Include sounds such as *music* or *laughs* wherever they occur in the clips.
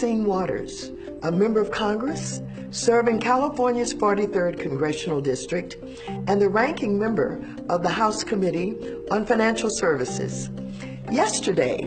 Waters, a member of Congress serving California's 43rd Congressional District and the ranking member of the House Committee on Financial Services. Yesterday,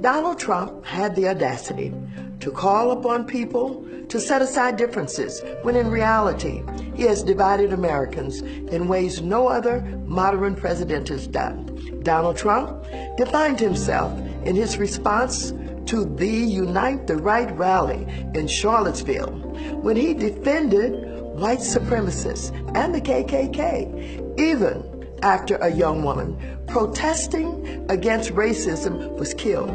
Donald Trump had the audacity to call upon people to set aside differences when in reality he has divided Americans in ways no other modern president has done. Donald Trump defined himself in his response to the Unite the Right rally in Charlottesville when he defended white supremacists and the KKK, even after a young woman protesting against racism was killed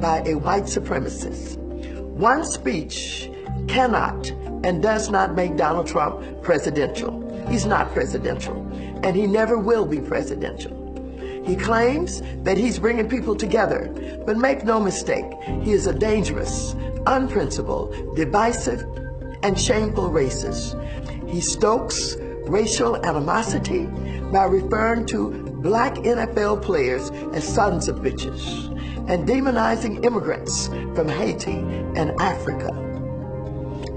by a white supremacist. One speech cannot and does not make Donald Trump presidential. He's not presidential, and he never will be presidential. He claims that he's bringing people together, but make no mistake, he is a dangerous, unprincipled, divisive, and shameful racist. He stokes racial animosity by referring to black NFL players as sons of bitches and demonizing immigrants from Haiti and Africa.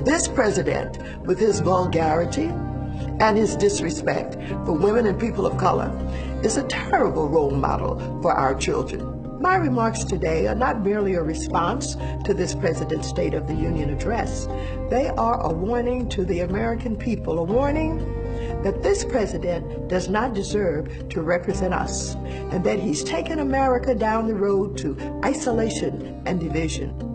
This president, with his vulgarity and his disrespect for women and people of color, is a terrible role model for our children. My remarks today are not merely a response to this President's State of the Union address. They are a warning to the American people, a warning that this president does not deserve to represent us, and that he's taken America down the road to isolation and division.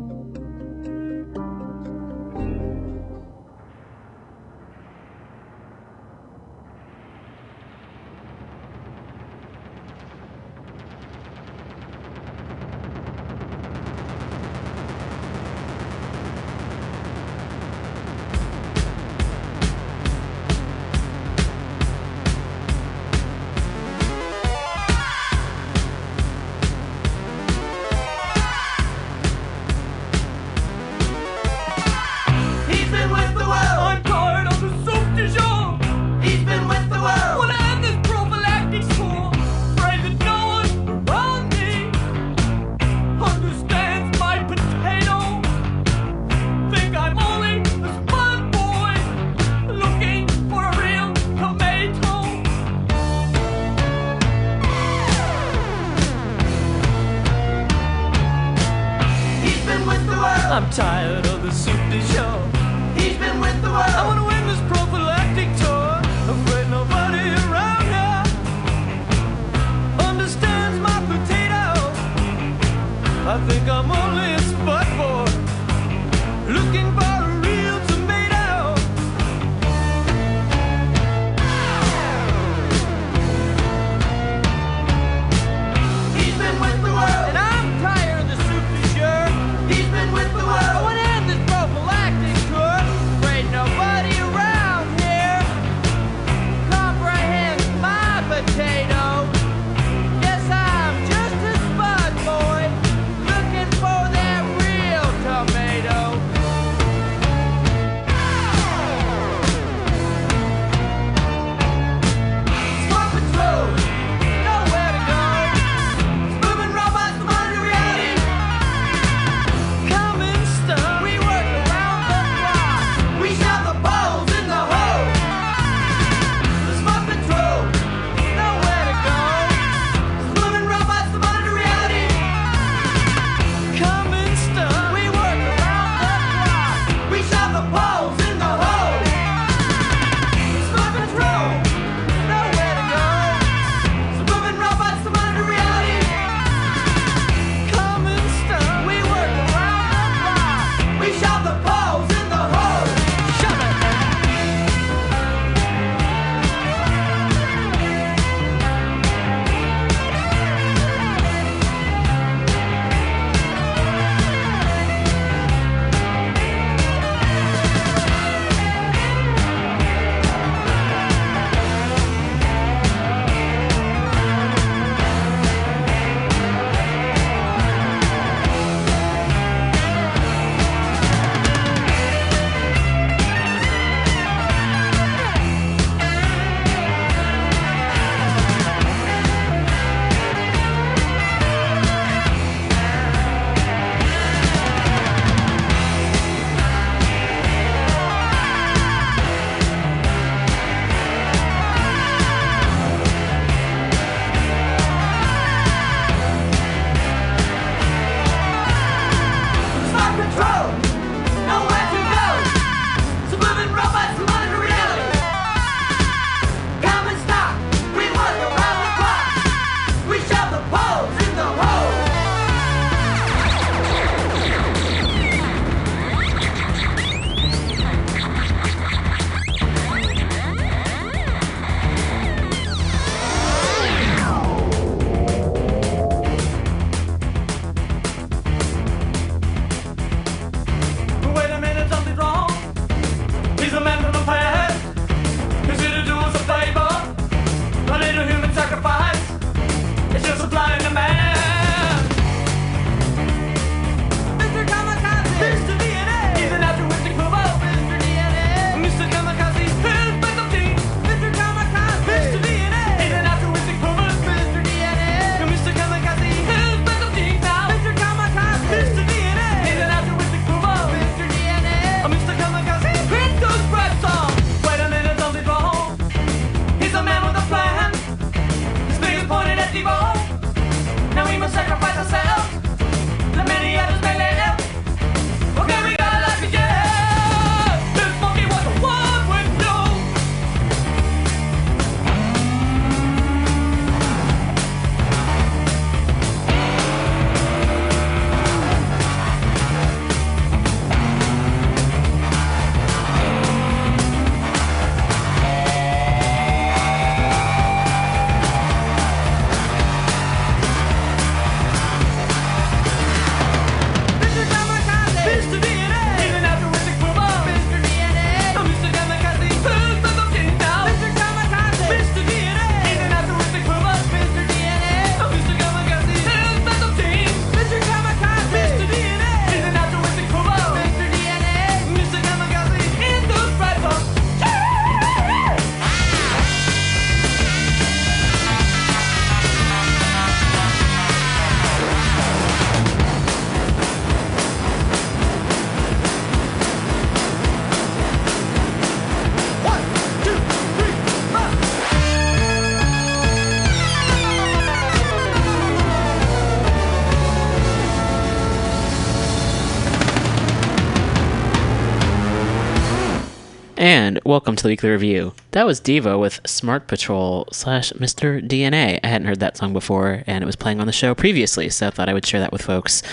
Welcome to the weekly review. That was Devo with Smart Patrol slash Mr. DNA. I hadn't heard that song before, and it was playing on the show previously, so I thought I would share that with folks.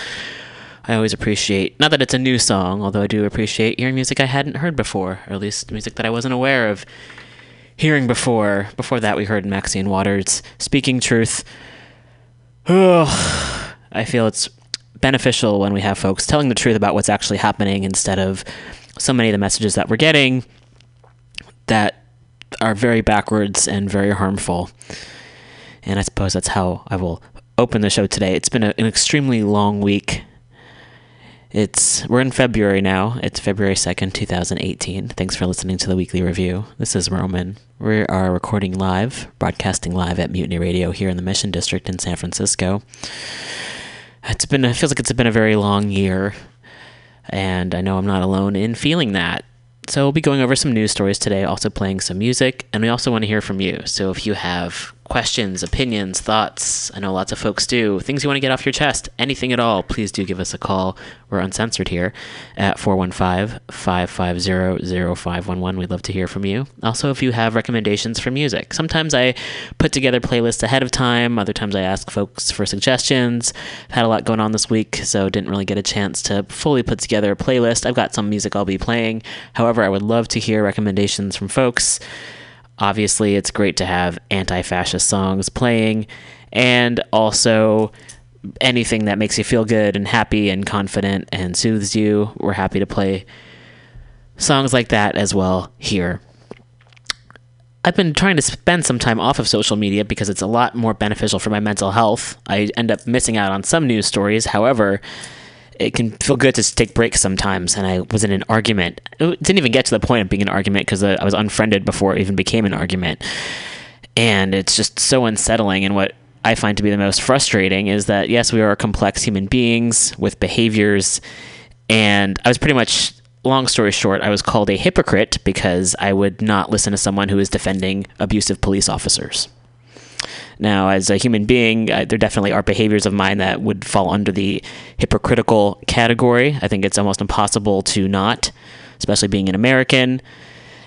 I always appreciate, not that it's a new song, although I do appreciate hearing music I hadn't heard before, or at least music that I wasn't aware of hearing before. Before that, we heard Maxine Waters speaking truth. I feel it's beneficial when we have folks telling the truth about what's actually happening instead of so many of the messages that we're getting that are very backwards and very harmful. And I suppose that's how I will open the show today. It's been a, an extremely long week. It's we're in February now. It's February 2nd, 2018. Thanks for listening to the weekly review. This is Roman. We are recording live, broadcasting live at Mutiny Radio here in the Mission District in San Francisco. It's been it feels like it's been a very long year and I know I'm not alone in feeling that. So we'll be going over some news stories today, also playing some music, and we also want to hear from you. So if you have questions, opinions, thoughts, I know lots of folks do, things you want to get off your chest, anything at all, please do give us a call. We're uncensored here at 415-550-0511. We'd love to hear from you. Also, if you have recommendations for music. Sometimes I put together playlists ahead of time, other times I ask folks for suggestions. I've had a lot going on this week, so didn't really get a chance to fully put together a playlist. I've got some music I'll be playing. However, I would love to hear recommendations from folks. Obviously, it's great to have anti fascist songs playing and also anything that makes you feel good and happy and confident and soothes you. We're happy to play songs like that as well here. I've been trying to spend some time off of social media because it's a lot more beneficial for my mental health. I end up missing out on some news stories. However, it can feel good to take breaks sometimes. And I was in an argument. It didn't even get to the point of being an argument because uh, I was unfriended before it even became an argument. And it's just so unsettling. And what I find to be the most frustrating is that, yes, we are complex human beings with behaviors. And I was pretty much, long story short, I was called a hypocrite because I would not listen to someone who is defending abusive police officers. Now, as a human being, uh, there definitely are behaviors of mine that would fall under the hypocritical category. I think it's almost impossible to not, especially being an American,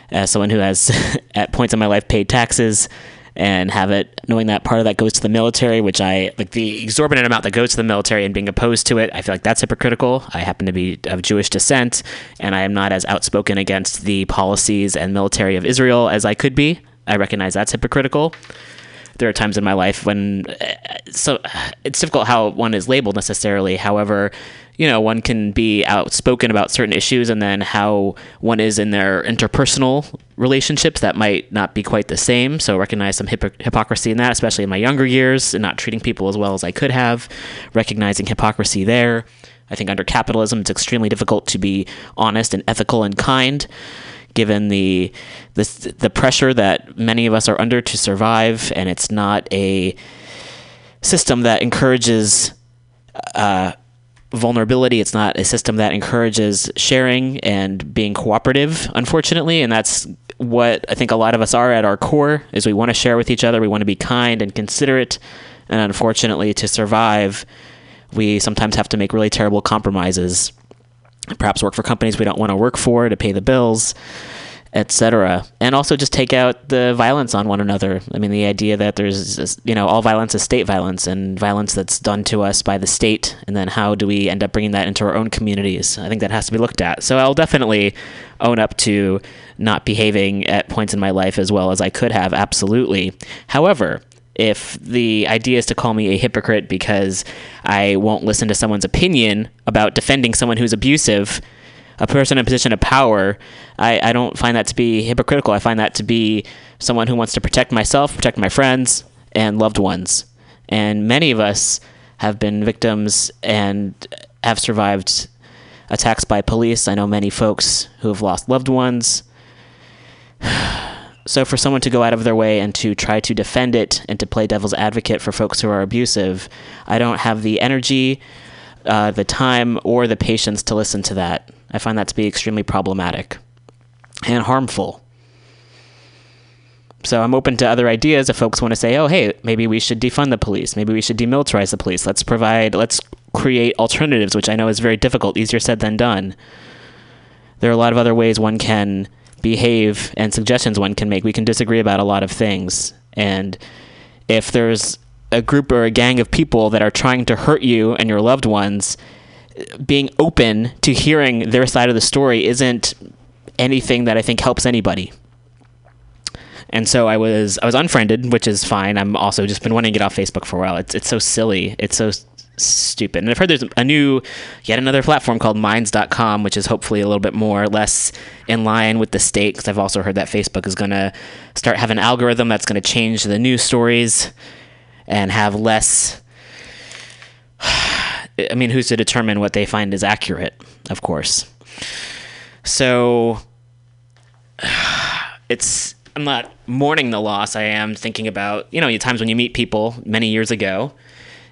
as someone who has, *laughs* at points in my life, paid taxes and have it knowing that part of that goes to the military, which I like the exorbitant amount that goes to the military and being opposed to it. I feel like that's hypocritical. I happen to be of Jewish descent, and I am not as outspoken against the policies and military of Israel as I could be. I recognize that's hypocritical there are times in my life when uh, so it's difficult how one is labeled necessarily. However, you know, one can be outspoken about certain issues, and then how one is in their interpersonal relationships that might not be quite the same. So recognize some hypo- hypocrisy in that, especially in my younger years, and not treating people as well as I could have. Recognizing hypocrisy there. I think under capitalism, it's extremely difficult to be honest and ethical and kind given the, the the pressure that many of us are under to survive, and it's not a system that encourages uh, vulnerability. It's not a system that encourages sharing and being cooperative. Unfortunately, and that's what I think a lot of us are at our core is we want to share with each other. We want to be kind and considerate, and unfortunately, to survive, we sometimes have to make really terrible compromises perhaps work for companies we don't want to work for to pay the bills etc and also just take out the violence on one another. I mean the idea that there's you know all violence is state violence and violence that's done to us by the state and then how do we end up bringing that into our own communities? I think that has to be looked at. So i'll definitely own up to not behaving at points in my life as well as i could have absolutely. However if the idea is to call me a hypocrite because I won't listen to someone's opinion about defending someone who's abusive, a person in a position of power, I, I don't find that to be hypocritical. I find that to be someone who wants to protect myself, protect my friends, and loved ones. And many of us have been victims and have survived attacks by police. I know many folks who have lost loved ones. *sighs* So for someone to go out of their way and to try to defend it and to play devil's advocate for folks who are abusive, I don't have the energy, uh, the time, or the patience to listen to that. I find that to be extremely problematic and harmful. So I'm open to other ideas if folks want to say, "Oh, hey, maybe we should defund the police. Maybe we should demilitarize the police. Let's provide, let's create alternatives," which I know is very difficult, easier said than done. There are a lot of other ways one can behave and suggestions one can make. We can disagree about a lot of things. And if there's a group or a gang of people that are trying to hurt you and your loved ones, being open to hearing their side of the story isn't anything that I think helps anybody. And so I was I was unfriended, which is fine. I'm also just been wanting to get off Facebook for a while. It's it's so silly. It's so stupid. And I've heard there's a new yet another platform called minds.com which is hopefully a little bit more less in line with the state cuz I've also heard that Facebook is going to start have an algorithm that's going to change the news stories and have less *sighs* I mean, who's to determine what they find is accurate, of course. So *sighs* it's I'm not mourning the loss. I am thinking about you know the times when you meet people many years ago,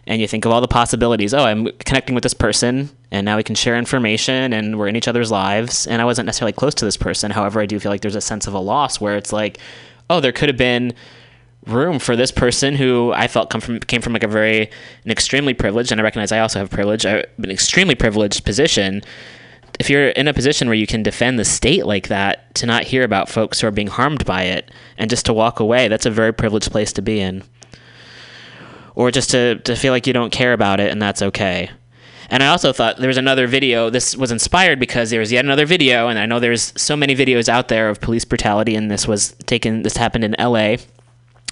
and you think of all the possibilities. Oh, I'm connecting with this person, and now we can share information, and we're in each other's lives. And I wasn't necessarily close to this person. However, I do feel like there's a sense of a loss where it's like, oh, there could have been room for this person who I felt come from came from like a very an extremely privileged, and I recognize I also have privilege, uh, an extremely privileged position. If you're in a position where you can defend the state like that, to not hear about folks who are being harmed by it and just to walk away, that's a very privileged place to be in. Or just to, to feel like you don't care about it and that's okay. And I also thought there was another video. This was inspired because there was yet another video, and I know there's so many videos out there of police brutality, and this was taken. This happened in L.A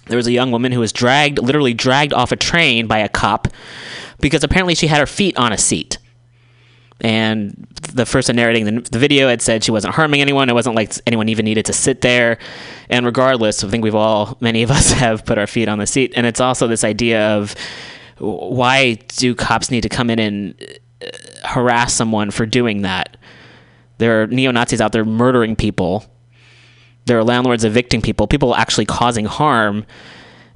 there was a young woman who was dragged, literally dragged off a train by a cop because apparently she had her feet on a seat. And the person narrating the, the video had said she wasn't harming anyone. It wasn't like anyone even needed to sit there. And regardless, I think we've all, many of us *laughs* have put our feet on the seat. And it's also this idea of why do cops need to come in and uh, harass someone for doing that? There are neo Nazis out there murdering people there are landlords evicting people, people actually causing harm.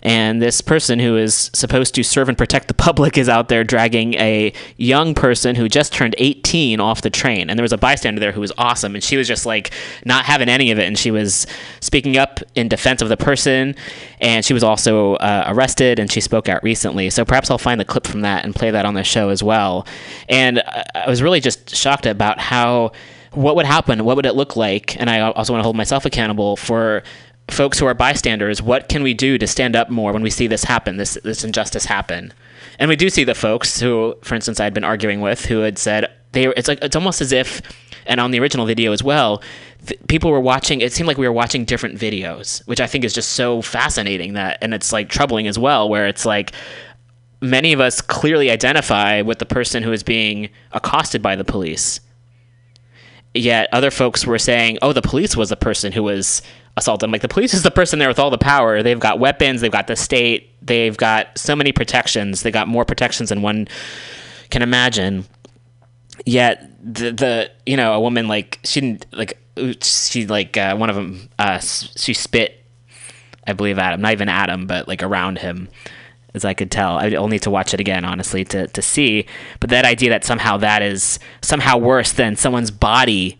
And this person who is supposed to serve and protect the public is out there dragging a young person who just turned 18 off the train. And there was a bystander there who was awesome. And she was just like not having any of it. And she was speaking up in defense of the person. And she was also uh, arrested and she spoke out recently. So perhaps I'll find the clip from that and play that on the show as well. And I I was really just shocked about how what would happen? What would it look like? And I also want to hold myself accountable for folks who are bystanders. What can we do to stand up more when we see this happen, this this injustice happen? And we do see the folks who, for instance, I had been arguing with, who had said they. It's like it's almost as if, and on the original video as well, th- people were watching. It seemed like we were watching different videos, which I think is just so fascinating. That and it's like troubling as well, where it's like many of us clearly identify with the person who is being accosted by the police yet other folks were saying, "Oh, the police was the person who was assaulted." I'm like the police is the person there with all the power. They've got weapons. They've got the state. They've got so many protections. They got more protections than one can imagine. Yet the the you know a woman like she didn't like she like uh, one of them uh, she spit I believe Adam not even Adam but like around him as I could tell. I'll need to watch it again, honestly, to, to see. But that idea that somehow that is somehow worse than someone's body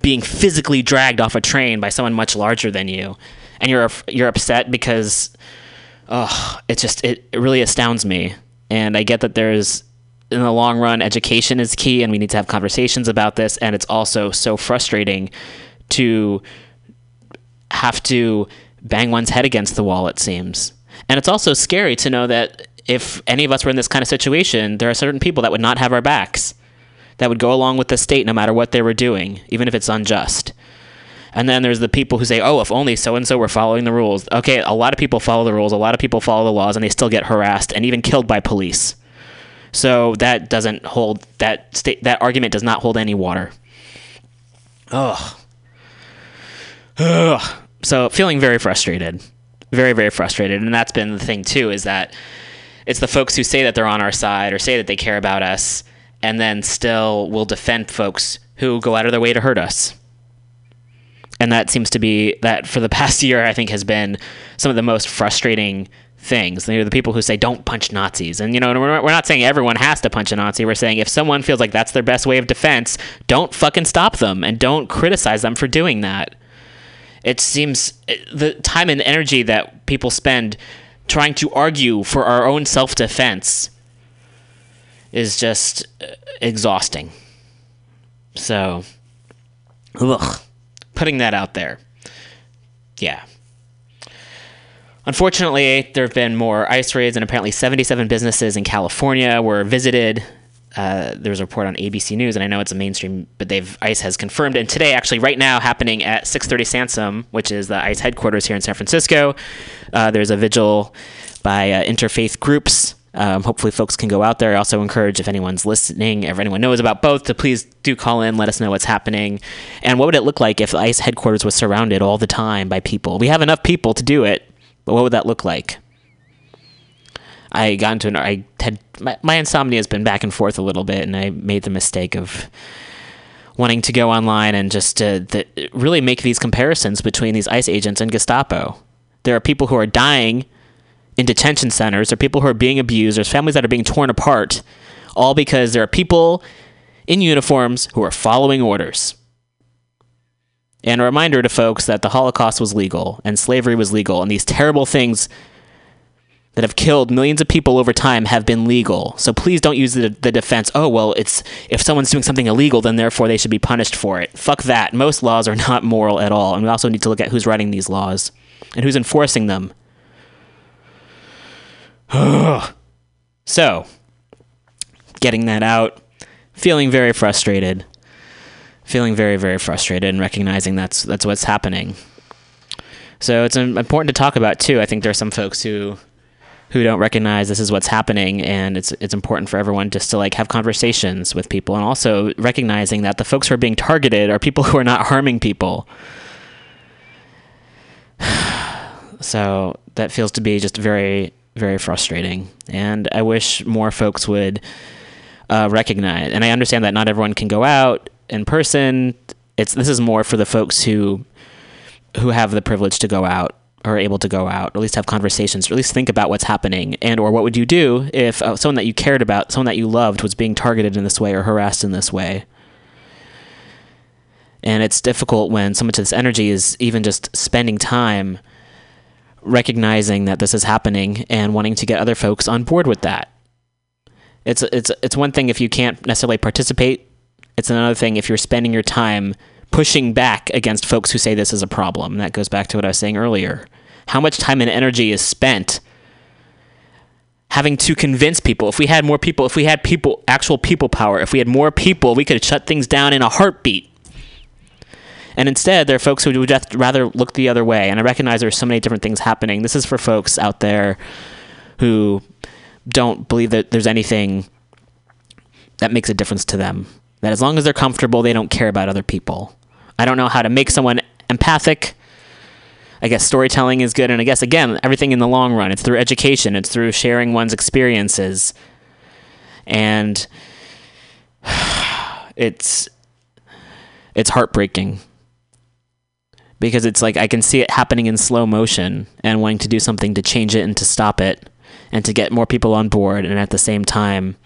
being physically dragged off a train by someone much larger than you, and you're you're upset because, oh, it just it, it really astounds me. And I get that there's in the long run, education is key, and we need to have conversations about this. And it's also so frustrating to have to bang one's head against the wall. It seems. And it's also scary to know that if any of us were in this kind of situation, there are certain people that would not have our backs, that would go along with the state no matter what they were doing, even if it's unjust. And then there's the people who say, oh, if only so and so were following the rules. Okay, a lot of people follow the rules, a lot of people follow the laws, and they still get harassed and even killed by police. So that doesn't hold, that, state, that argument does not hold any water. Ugh. Ugh. So feeling very frustrated very very frustrated. And that's been the thing too is that it's the folks who say that they're on our side or say that they care about us and then still will defend folks who go out of their way to hurt us. And that seems to be that for the *laughs* past year i think has been some of the most frustrating things. They're the people who say don't punch nazis. And you know we're not saying everyone has to punch a nazi. We're saying if someone feels like that's their best way of defense don't fucking stop them and don't criticize them for doing that it seems eh, the time and energy that people spend trying to argue for our own self defense is just eh, exhausting. So, ugh. putting that out there. Yeah. Unfortunately, there have been more ICE raids, and apparently 77 businesses in California were visited. Uh, there was a report on ABC News, and I know it's a mainstream, but they've ICE has confirmed. And today, actually, right now, happening at 6:30 Sansome, which is the ICE headquarters here in San Francisco, uh, there's a vigil by uh, interfaith groups. Um, hopefully, folks can go out there. I also encourage if anyone's listening, if anyone knows about both, to please do call in, let us know what's happening, and what would it look like if ICE headquarters was surrounded all the time by people? We have enough people to do it, but what would that look like? I got into an I had my, my insomnia has been back and forth a little bit, and I made the mistake of wanting to go online and just really make these comparisons between these ICE agents and Gestapo. There are people who are dying in detention centers, there are people who are being abused, there's families that are being torn apart, all because there are people in uniforms who are following orders. And a reminder to folks that the Holocaust was legal and slavery was legal, and these terrible things that have killed millions of people over time have been legal. So please don't use the, the defense, oh, well, it's if someone's doing something illegal, then therefore they should be punished for it. Fuck that. Most laws are *laughs* not moral at all. And we also need to look at who's writing these laws and who's enforcing them. *sighs* so, getting that out, feeling very frustrated. Feeling very, very frustrated and recognizing that's that's what's happening. So it's important to talk about too. I think there are some folks who who don't recognize this is what's happening and it's it's important for everyone just to like have conversations with people and also recognizing that the folks who are being targeted are people *laughs* who are not harming people. *sighs* so that feels to be just very very frustrating and I wish more folks would uh, recognize and I understand that not everyone can go out in person. It's this is more for the folks who who have the privilege to go out or able to go out, or at least have conversations, or at least think about what's happening, and or what would you do if uh, someone that you cared about, someone that you loved, was being targeted in this way or harassed in this way. And it's difficult when so much of this energy is even just spending time recognizing that this is happening and wanting to get other folks on board with that. It's it's it's one thing if you can't necessarily participate. It's another thing if you're spending your time pushing back against folks who say this is a problem. That goes back to what I was saying earlier. How much time and energy is spent having to convince people? If we had more people, if we had people, actual people power, if we had more people, we could shut things down in a heartbeat. And instead, there are folks who would just rather look the other way. And I recognize there's so many different things happening. This is for folks out there who don't believe that there's anything that makes a difference to them. That as long as they're comfortable, they don't care about other people. I don't know how to make someone empathic. I guess storytelling is good. And I guess, again, everything in the long run, it's through education, it's through sharing one's experiences. And *sighs* it's it's heartbreaking because it's like I can see it happening in slow motion and wanting to do something to change it and to stop it and to get more people on board and at the same time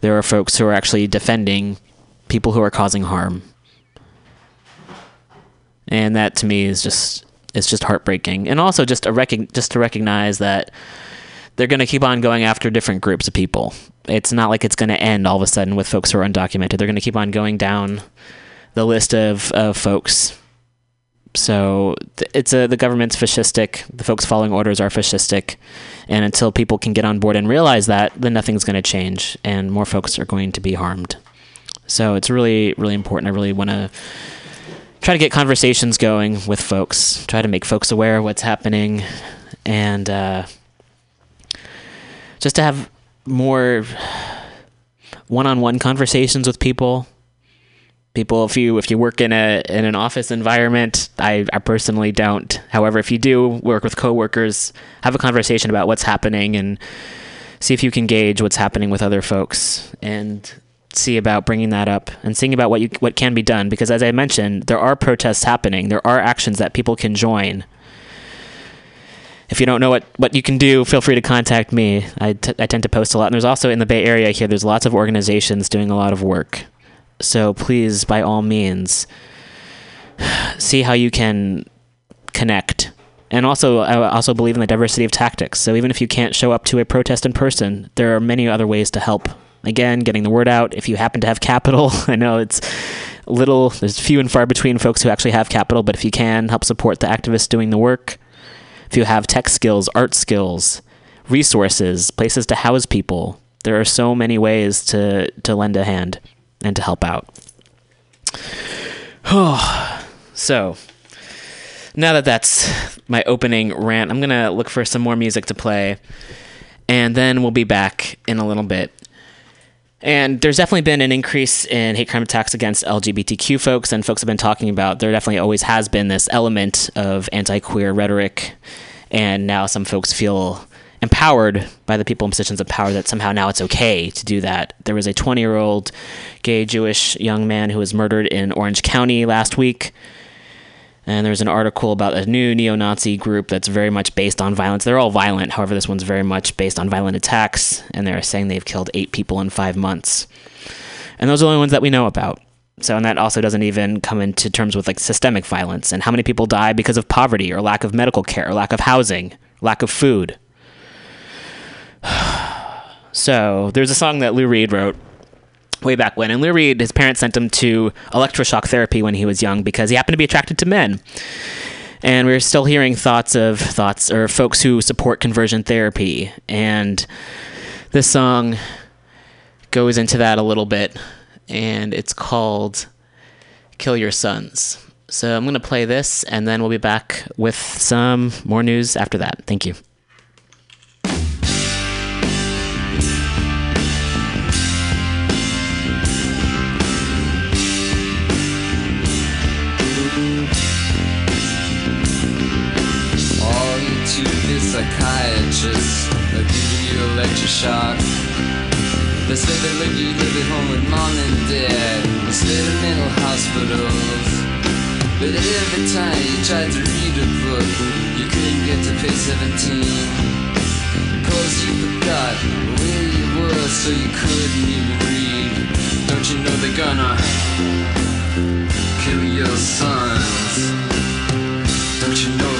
there are folks who are actually defending people who are causing harm and that to me is just it's just heartbreaking. And also just a rec- just to recognize that they're going to keep on going after different groups of people. It's not like it's going to end all of a sudden with folks who are undocumented. They're going to keep on going down the list of, of folks. So it's a, the government's fascistic. The folks following orders are fascistic. And until people can get on board and realize that then nothing's going to change and more folks are going to be harmed. So it's really really important. I really want to try to get conversations going with folks, try to make folks aware of what's happening, and uh, just to have more one-on-one conversations with people. People, if you if you work in a in an office environment, I, I personally don't. However, if you do work with coworkers, have a conversation about what's happening and see if you can gauge what's happening with other folks and see about bringing that up and seeing about what you what can be done because as I mentioned, there are protests happening. There are actions that people can join. If you don't know what, what you can do, feel free to contact me. I, t- I tend to post a lot. And there's also in the Bay Area here, there's lots of organizations doing a lot of work. So please, by all means, *sighs* see how you can connect. And also, I also believe in the diversity of tactics. So even if you can't show up to a protest in person, there are many other ways to help again, getting the word out. If you happen to have capital, *laughs* I know it's little, there's few and far between folks who actually have capital, but if you can, help support the activists doing the work. If you have tech skills, art skills, resources, places to house people, there are so many ways to, to lend a hand and to help out. *sighs* so, now that that's my opening rant, I'm going to look for some more music to play, and then we'll be back in a little bit. And there's definitely been an increase in hate crime attacks against LGBTQ folks, and folks have been talking about there definitely always has been this element of anti queer rhetoric, and now some folks feel empowered by the people in positions of power that somehow now it's okay to do that. There was a 20 year old gay Jewish young man who was murdered in Orange County last week. And there's an article about a new neo Nazi group that's very much based on violence. They're all violent, however, this one's very much based on violent attacks, and they're saying they've killed eight people in five months. And those are the only ones that we know about. So, and that also doesn't even come into terms with like systemic violence and how many people die because of poverty or lack of medical care, or lack of housing, lack of food. *sighs* so, there's a song that Lou Reed wrote way back when. And Lou Reed, his parents sent him to electroshock therapy when he was young because he happened to be attracted to men. And we're still hearing thoughts of thoughts or folks who support conversion therapy. And this song goes into that a little bit. And it's called Kill Your Sons. So I'm going to play this and then we'll be back with some more news after that. Thank you. Psychiatrist They'll give you electroshock. They say they let you live at home with mom and dad Instead of mental hospitals. But every time you tried to read a book You couldn't get to page 17 Cause you forgot where you were So you couldn't even read. Don't you know they're gonna Kill your sons? Don't you know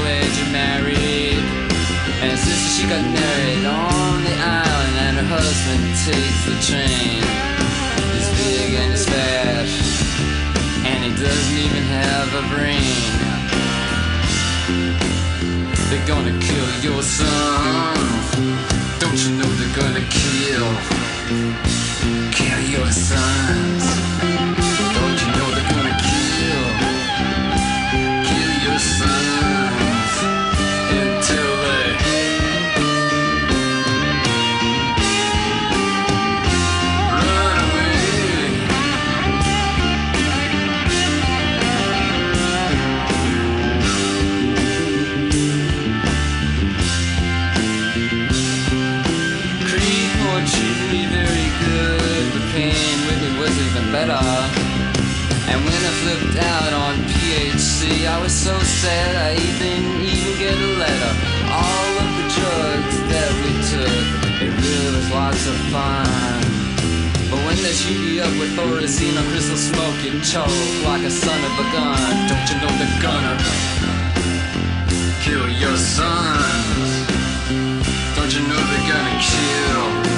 glad you're married? And sister, she got married on the island, and her husband takes the train. He's big and he's fat, and he doesn't even have a brain. They're gonna kill your son. Don't you know they're gonna kill? Kill your sons. Was so sad I didn't even get a letter. All of the drugs that we took, it really was lots of fun. But when they shoot you up with Thorazine or crystal smoke, you choke like a son of a gun. Don't you know they're gonna kill your sons? Don't you know they're gonna kill, kill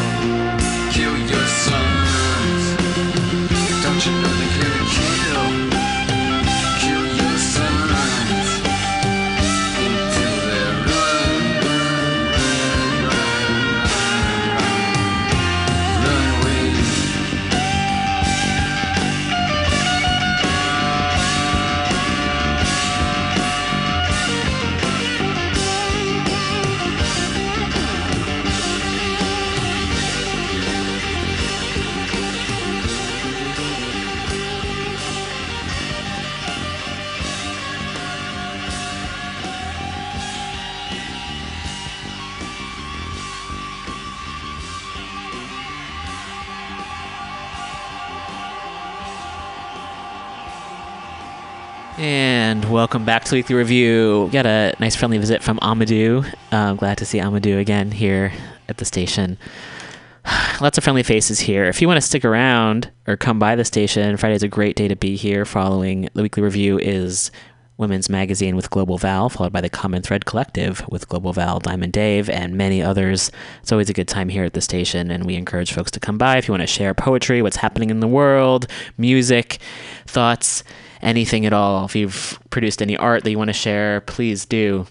welcome back to Weekly Review. We got a nice friendly visit from Amadou. Uh, glad to see Amadou again here at the station. *sighs* Lots of friendly faces here. If you want to stick around or come by the station, Friday's a great day to be here. Following the Weekly Review is Women's Magazine with Global Val, followed by the Common Thread Collective with Global Val, Diamond Dave, and many others. It's always a good time here at the station, and we encourage folks to come by if you want to share poetry, what's happening in the world, music, thoughts, anything at all. If you've produced any art that you want to share, please do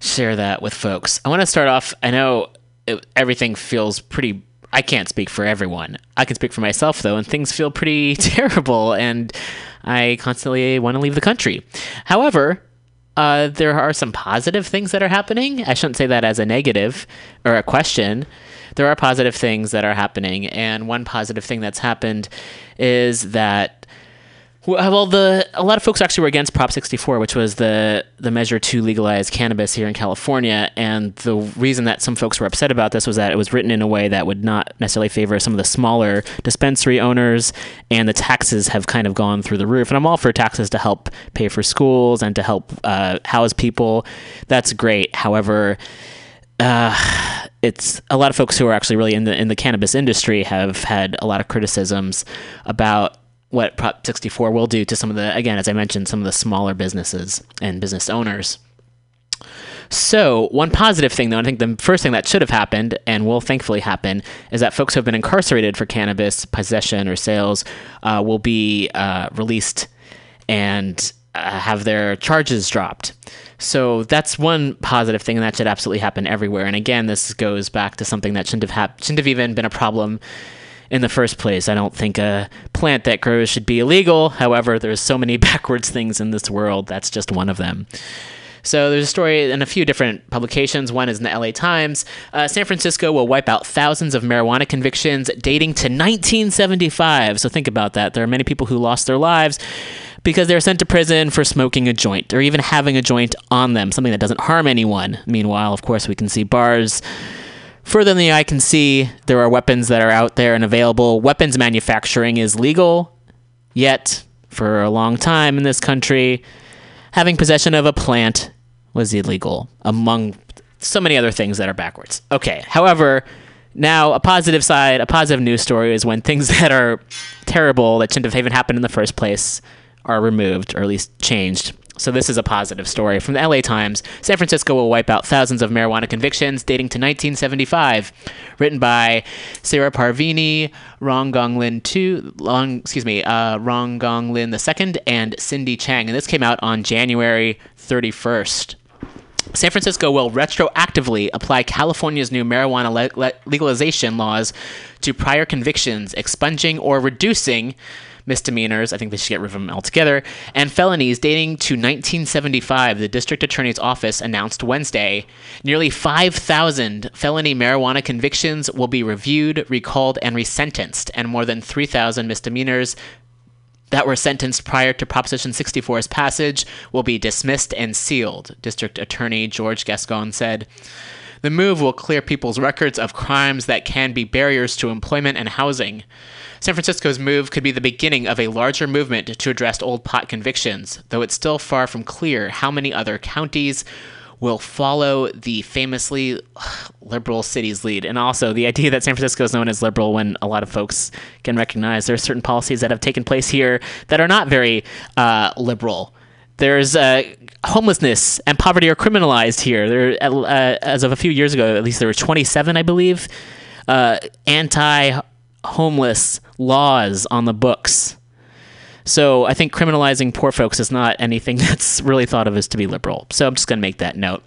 share that with folks. I want to start off. I know it, everything feels pretty. I can't speak for everyone. I can speak for myself though, and things feel pretty *laughs* terrible, and I constantly want to leave the country. However, uh, there are some positive things that are happening. I shouldn't say that as a negative or a question. There are positive things that are happening, and one positive thing that's happened is that well, the a lot of folks actually were against Prop 64, which was the the measure to legalize cannabis here in California. And the reason that some folks were upset about this was that it was written in a way that would not necessarily favor some of the smaller dispensary owners, and the taxes have kind of gone through the roof. And I'm all for taxes to help pay for schools and to help uh, house people. That's great. However. Uh, it's a lot of folks who are actually really in the in the cannabis industry have had a lot of criticisms about what Prop 64 will do to some of the, again, as I mentioned, some of the smaller businesses and business owners. So, one positive thing, though, I think the first thing that should have happened and will thankfully happen is that folks who have been incarcerated for cannabis possession or sales uh, will be uh, released and uh, have their charges dropped. So that's one positive thing, and that should absolutely happen everywhere. And again, this goes back to something that shouldn't have hap- shouldn't have even been a problem in the first place. I don't think a plant that grows should be illegal. However, there's so many *laughs* backwards things in this world. That's just one of them. So there's a story in a few different publications. One is in the LA Times. Uh, San Francisco will wipe out thousands of marijuana convictions dating to 1975. So think about that. There are many people who lost their lives because they were sent to prison for smoking a joint or even having a joint on them, something that doesn't harm anyone. Meanwhile, of course, we can see bars Further than the eye can see, there are weapons that are out there and available. Weapons manufacturing is legal, yet, for a long time in this country, having possession of a plant was illegal, among so many other things that are backwards. Okay, however, now a positive side, a positive news story is when things *laughs* that are terrible, that shouldn't have even happened in the first place, are removed, or at least changed. So this is a positive story from the LA Times. San Francisco will wipe out thousands of marijuana convictions dating to 1975. Written by Sarah Parvini, Rong-Gong Lin II, Long, excuse me, uh, Rong-Gong Lin II, and Cindy Chang. And this came out on January 31st. San Francisco will retroactively apply California's new marijuana le- le- legalization laws to prior convictions, expunging or reducing misdemeanors. I think they should get rid of them altogether. And felonies dating to 1975. The district attorney's office announced Wednesday nearly 5,000 felony marijuana convictions will be reviewed, recalled, and resentenced, and more than 3,000 misdemeanors that were sentenced prior to Proposition 64's passage will be dismissed and sealed, District Attorney George Gascon said. The move will clear people's records of crimes that can be barriers to employment and housing. San Francisco's move could be the beginning of a larger movement to address old pot convictions, though it's still far from clear how many other counties will follow the famously *sighs* liberal city's lead. And also the idea that San Francisco is known as liberal when a lot of folks can recognize there are certain policies that have taken place here that are not very uh, liberal. There's uh, homelessness and poverty are criminalized here. There, uh, as of a few years ago, at least there were 27, I believe, uh, anti homeless laws on the books. So I think criminalizing poor folks is not anything *laughs* that's really thought of as to be liberal. So I'm just going to make that note.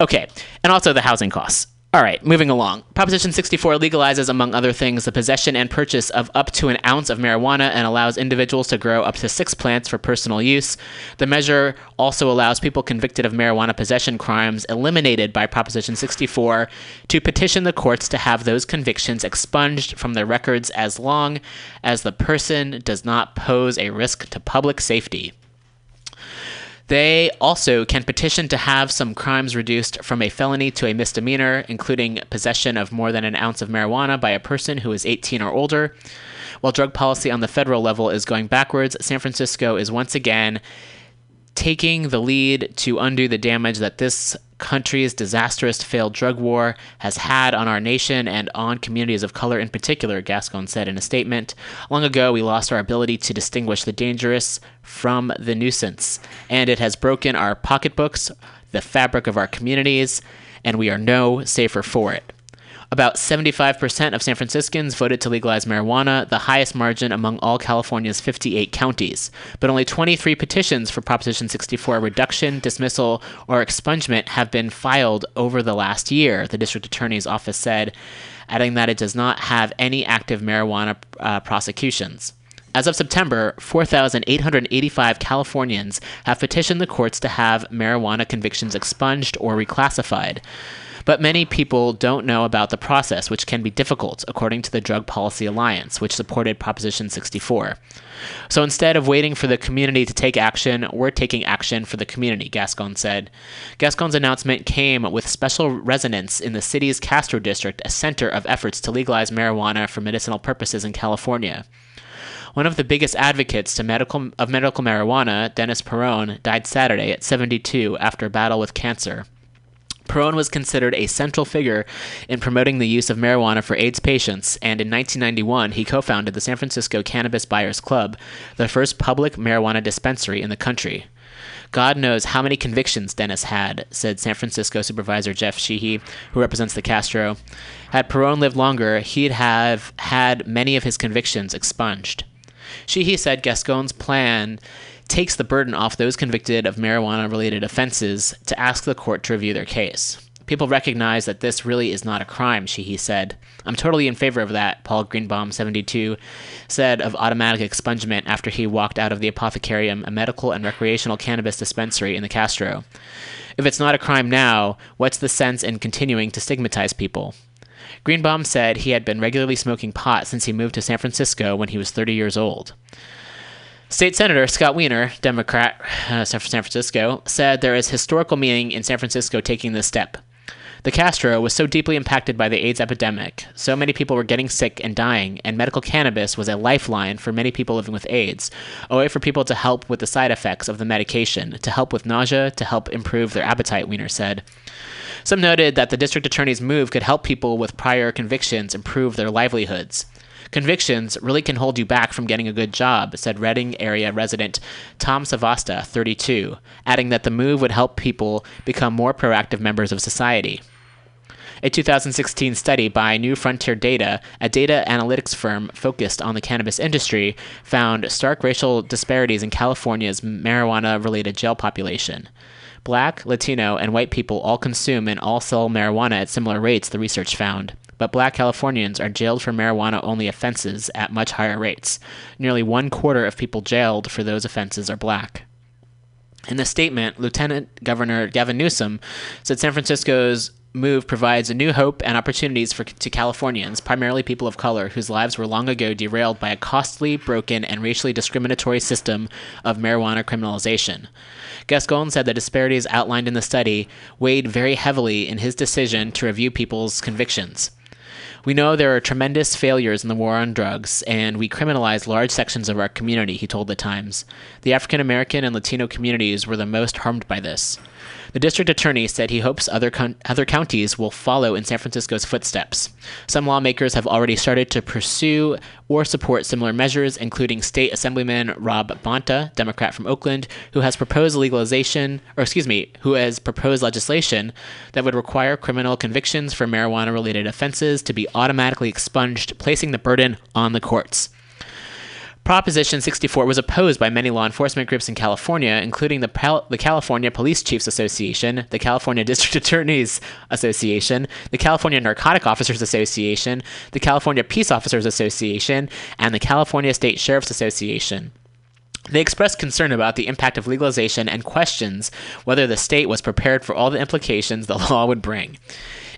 Okay, and also the housing costs. All right, moving along. Proposition 64 legalizes, among other things, the possession and purchase of up to an ounce of marijuana and allows individuals to grow up to six plants for personal use. The measure also allows people convicted of marijuana possession crimes eliminated by Proposition 64 to petition the courts to have those convictions expunged from their records as long as the person does not pose a risk to public safety. They also can petition to have some crimes reduced from a felony to a misdemeanor, including possession of more than an ounce of marijuana by a person who is 18 or older. While drug policy on the federal level is going backwards, San Francisco is once again taking the lead to undo the damage that this country's disastrous failed drug war has had on our nation and on communities of color in particular, Gascon said in a statement. Long ago, we lost our ability to distinguish the dangerous from the nuisance, and it has broken our pocketbooks, the fabric of our communities, and we are no safer for it. About 75% of San Franciscans voted to legalize marijuana, the highest margin among all California's 58 counties. But only 23 petitions for Proposition 64 reduction, dismissal, or expungement have been filed over the last year, the district attorney's office said, adding that it does not have any active marijuana uh, prosecutions. As of September, 4,885 Californians have petitioned the courts to have marijuana convictions expunged or reclassified. But many people don't know about the process, which can be difficult, according to the Drug Policy Alliance, which supported Proposition 64. So instead of waiting for the community to take action, we're taking action for the community, Gascon said. Gascon's announcement came with special resonance in the city's Castro district, a center of efforts to legalize marijuana for medicinal purposes in California. One of the biggest advocates to medical, of medical marijuana, Dennis Peron, died Saturday at 72 after a battle with cancer. Peron was considered a central figure in promoting the use of marijuana for AIDS patients, and in 1991 he co founded the San Francisco Cannabis Buyers Club, the first public marijuana dispensary in the country. God knows how many convictions Dennis had, said San Francisco Supervisor Jeff Sheehy, who represents the Castro. Had Peron lived longer, he'd have had many of his convictions expunged. Sheehy said Gascon's plan takes the burden off those convicted of marijuana related offenses to ask the court to review their case. People recognize that this really is not a crime, Sheehy said. I'm totally in favor of that, Paul Greenbaum, 72, said of automatic expungement after he walked out of the Apothecarium, a medical and recreational cannabis dispensary in the Castro. If it's not a crime now, what's the sense in continuing to stigmatize people? Greenbaum said he had been regularly smoking pot since he moved to San Francisco when he was 30 years old. State Senator Scott Wiener, Democrat, uh, San Francisco, said there is historical meaning in San Francisco taking this step. The Castro was so deeply impacted by the AIDS epidemic, so many people were getting sick and dying, and medical cannabis was a lifeline for many people living with AIDS, a way for people to help with the side effects of the medication, to help with nausea, to help improve their appetite, Wiener said. Some noted that the district attorney's move could help people with prior convictions improve their livelihoods. Convictions really can hold you back from getting a good job, said Redding area resident Tom Savasta, 32, adding that the move would help people become more proactive members of society. A 2016 study by New Frontier Data, a data analytics firm focused on the cannabis industry, found stark racial disparities in California's marijuana related jail population. Black, Latino, and white people all consume and all sell marijuana at similar rates, the research found but black Californians are jailed for marijuana only offenses at much higher rates. Nearly one quarter of people jailed for those offenses are black. In the statement, Lieutenant Governor Gavin Newsom said San Francisco's move provides a new hope and opportunities for to Californians, primarily people of color, whose lives were long ago derailed by a costly, broken, and racially discriminatory system of marijuana criminalization. Gascon said the disparities outlined in the study weighed very heavily in his decision to review people's convictions. We know there are tremendous failures in the war on drugs, and we criminalize large sections of our community, he told The Times. The African American and Latino communities were the most harmed by this. The district attorney said he hopes other, con- other counties will follow in San Francisco's footsteps. Some lawmakers have already started to pursue or support similar measures, including State Assemblyman Rob Bonta, Democrat from Oakland, who has proposed legalization, or excuse me, who has proposed legislation that would require criminal convictions for marijuana related offenses to be automatically expunged, placing the burden on the courts. Proposition 64 was opposed by many law enforcement groups in California, including the, Pal- the California Police Chiefs Association, the California *laughs* District Attorneys Association, the California Narcotic Officers Association, the California Peace Officers Association, and the California State Sheriff's Association. They expressed concern about the impact of legalization and questions whether the state was prepared for all the implications the *laughs* law would bring.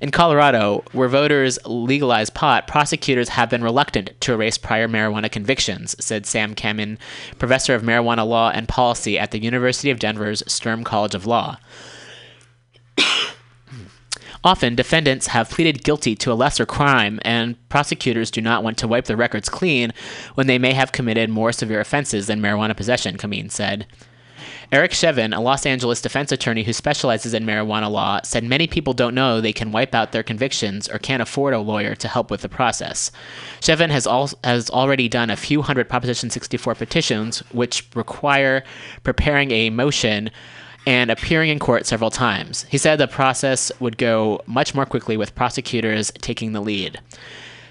In Colorado, where voters legalize pot, prosecutors have been reluctant to erase prior marijuana convictions, said Sam Kamin, professor of marijuana law and policy at the University of Denver's Sturm College of Law. *coughs* Often, defendants have pleaded guilty to a lesser crime, and prosecutors do not want to wipe their records clean when they may have committed more severe offenses than marijuana possession, Kamin said. Eric Shevin, a Los Angeles defense attorney who specializes in marijuana law, said many people don't know they can wipe out their convictions or can't afford a lawyer to help with the process. Shevin has, al- has already done a few hundred Proposition 64 petitions, which require preparing a motion and appearing in court several times. He said the process would go much more quickly with prosecutors taking the lead.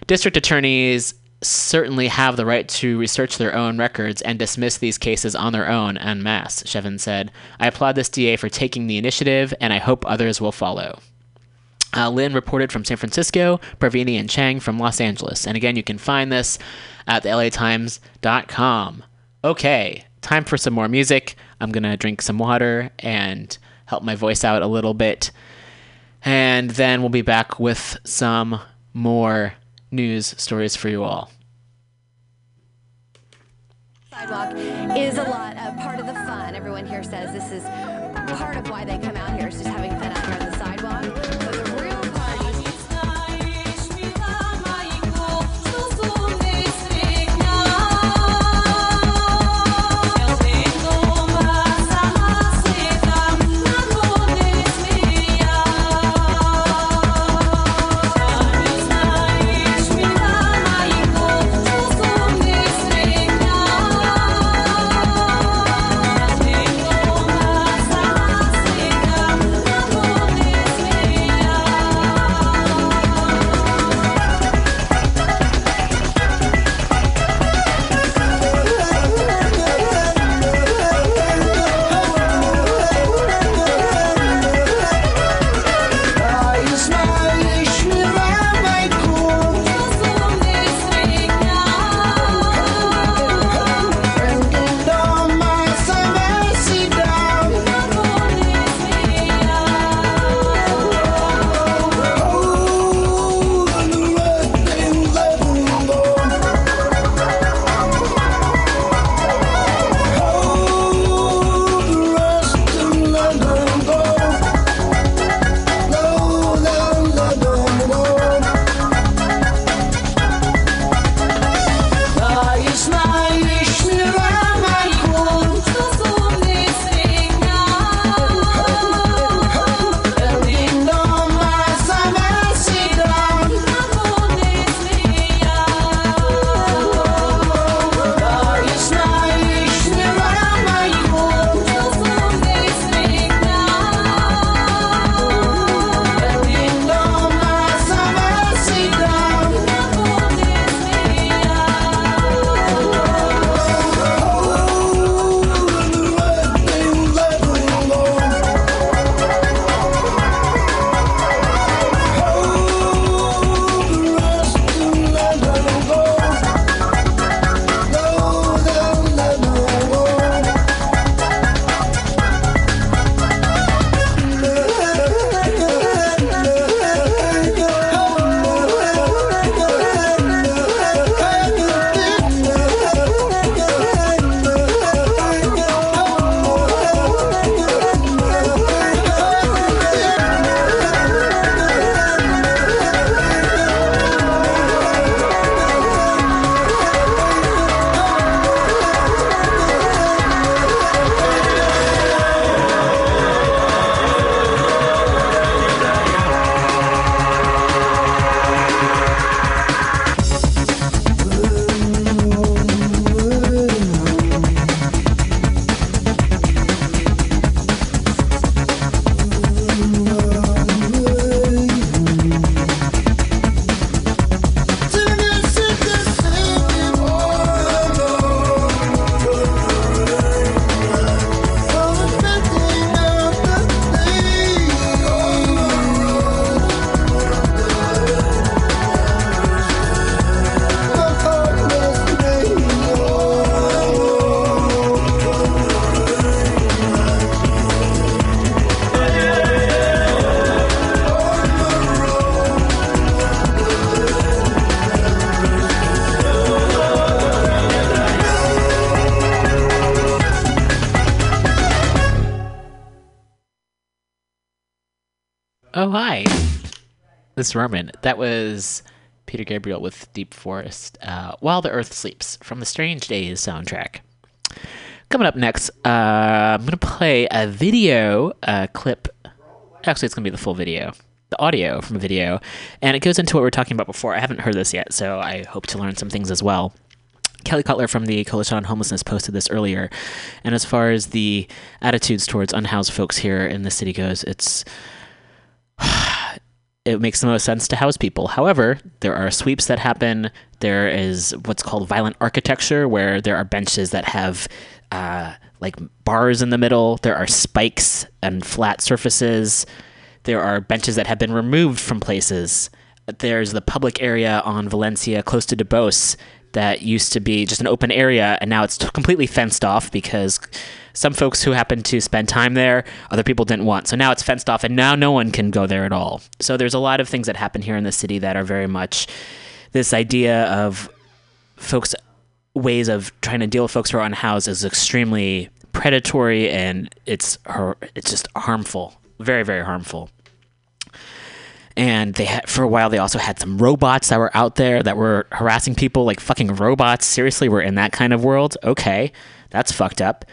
District attorneys certainly have the right to research their own records and dismiss these cases on their own en masse, Shevin said. I applaud this DA for taking the initiative, and I hope others will follow. Uh, Lin reported from San Francisco, Parvini and Chang from Los Angeles. And again, you can find this at the latimes.com. Okay, time for some more music. I'm going to drink some water and help my voice out a little bit. And then we'll be back with some more news stories for you all. Sidewalk is a lot uh, part of the fun. Everyone here says this is part of why they come out here is just having fun out here on the Roman. That was Peter Gabriel with Deep Forest, uh, While the Earth Sleeps from the Strange Days soundtrack. Coming up next, uh, I'm going to play a video clip. Actually, it's going to be the full video, the audio from a video. And it goes into what we were talking about before. I haven't heard this yet, so I hope to learn some things as well. Kelly Cutler from the Coalition on Homelessness posted this earlier. And as far as the attitudes towards unhoused folks here in the city goes, it's it makes the most sense to house people. However, there are sweeps that happen. There is what's called violent architecture, where there are benches that have uh, like bars in the middle. There are spikes and flat surfaces. There are benches that have been removed from places. There's the public area on Valencia, close to Duboce, that used to be just an open area, and now it's completely fenced off because some folks who happened to spend time there, other people didn't want. So now it's fenced off, and now no one can go there at all. So there's a lot of things that happen here in the city that are very much this idea of folks' ways of trying to deal with folks who are unhoused is extremely predatory, and it's it's just harmful, very very harmful and they had for a while they also had some robots that were out there that were harassing people like fucking robots. Seriously we're in that kind of world? Okay that's fucked up.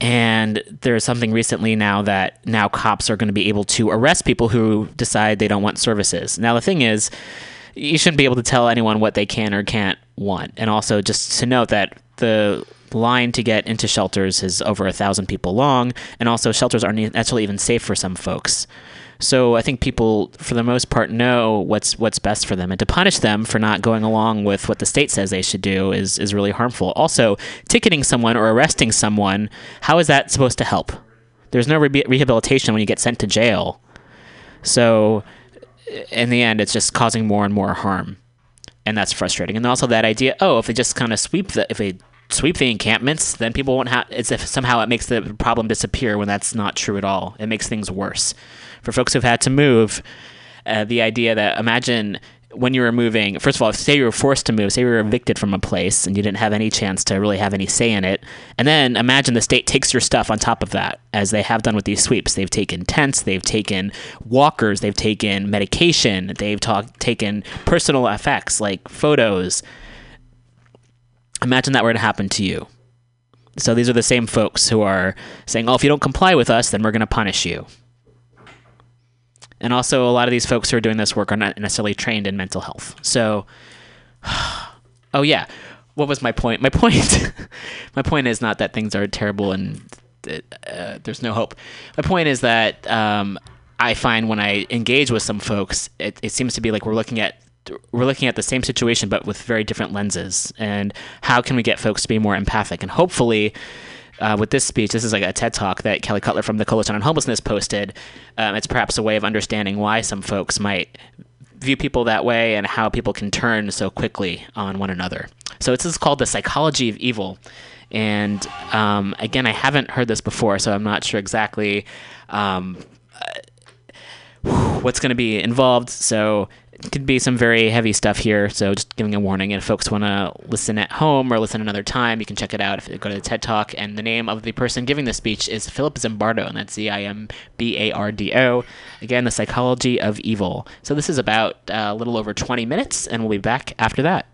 And there's something recently now that now cops are going to be able to arrest people who decide they don't want services. Now the thing is you shouldn't be able to tell anyone what they can or can't want. And also just to note that the line to get into shelters is over a thousand people long and also shelters aren't actually even safe for some folks so I think people, for the most part, know what's what's best for them, and to punish them for not going along with what the state says they should do is is really harmful. Also, ticketing someone or arresting someone, how is that supposed to help? There's no re- rehabilitation when you get sent to jail. So, in the end, it's just causing more and more harm, and that's frustrating. And also that idea, oh, if they just kind of sweep the if they sweep the encampments, then people won't have. It's if somehow it makes the problem disappear when that's not true at all. It makes things worse for folks who've had to move, uh, the idea that imagine when you were moving, first of all, say you were forced to move, say you were evicted from a place and you didn't have any chance to really have any say in it. And then imagine the state takes your stuff on top of that, as they have done with these sweeps. They've taken tents, they've taken walkers, they've taken medication, they've talk, taken personal effects like photos. Imagine that were to happen to you. So these are the same folks who are saying, oh, if you don't comply with us, then we're going to punish you. And also, a lot of these folks who are doing this work are not necessarily trained in mental health. So, *sighs* oh yeah, what was my point? My *laughs* point, my point is not that things are terrible and uh, there's no hope. My point is that um, I find when I engage with some folks, it, it seems to be like we're looking at we're looking at the same situation but with very different lenses. And how can we get folks to be more empathic? And hopefully, uh, with this speech, this is like a TED talk that Kelly Cutler from the Coalition on Homelessness posted. Um, it's perhaps a way of understanding why some folks might view people that way and how people can turn so quickly on one another. So this is called the psychology of evil. And um, again, I haven't heard this before, so I'm not sure exactly um, what's going to be involved. So could be some very heavy stuff here, so just giving a warning. And if folks want to listen at home or listen another time, you can check it out if you go to the TED Talk. And the name of the person giving the speech is Philip Zimbardo, and that's Z I M B A R D O. Again, the psychology of evil. So this is about uh, a little over 20 minutes, and we'll be back after that.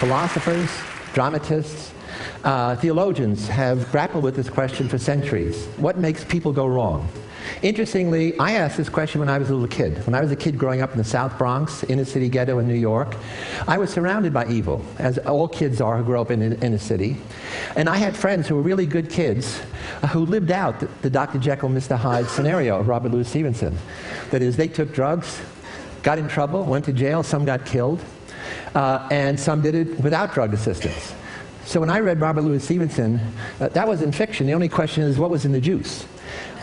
Philosophers, dramatists, uh, theologians have grappled with this question for centuries. What makes people go wrong? Interestingly, I asked this question when I was a little kid. When I was a kid growing up in the South Bronx, inner city ghetto in New York, I was surrounded by evil, as all kids are who grow up in, in a city. And I had friends who were really good kids uh, who lived out the, the Dr. Jekyll, Mr. Hyde scenario of Robert Louis Stevenson. That is, they took drugs, got in trouble, went to jail, some got killed uh, and some did it without drug assistance. So when I read Robert Louis Stevenson, uh, that was in fiction. The only question is what was in the juice?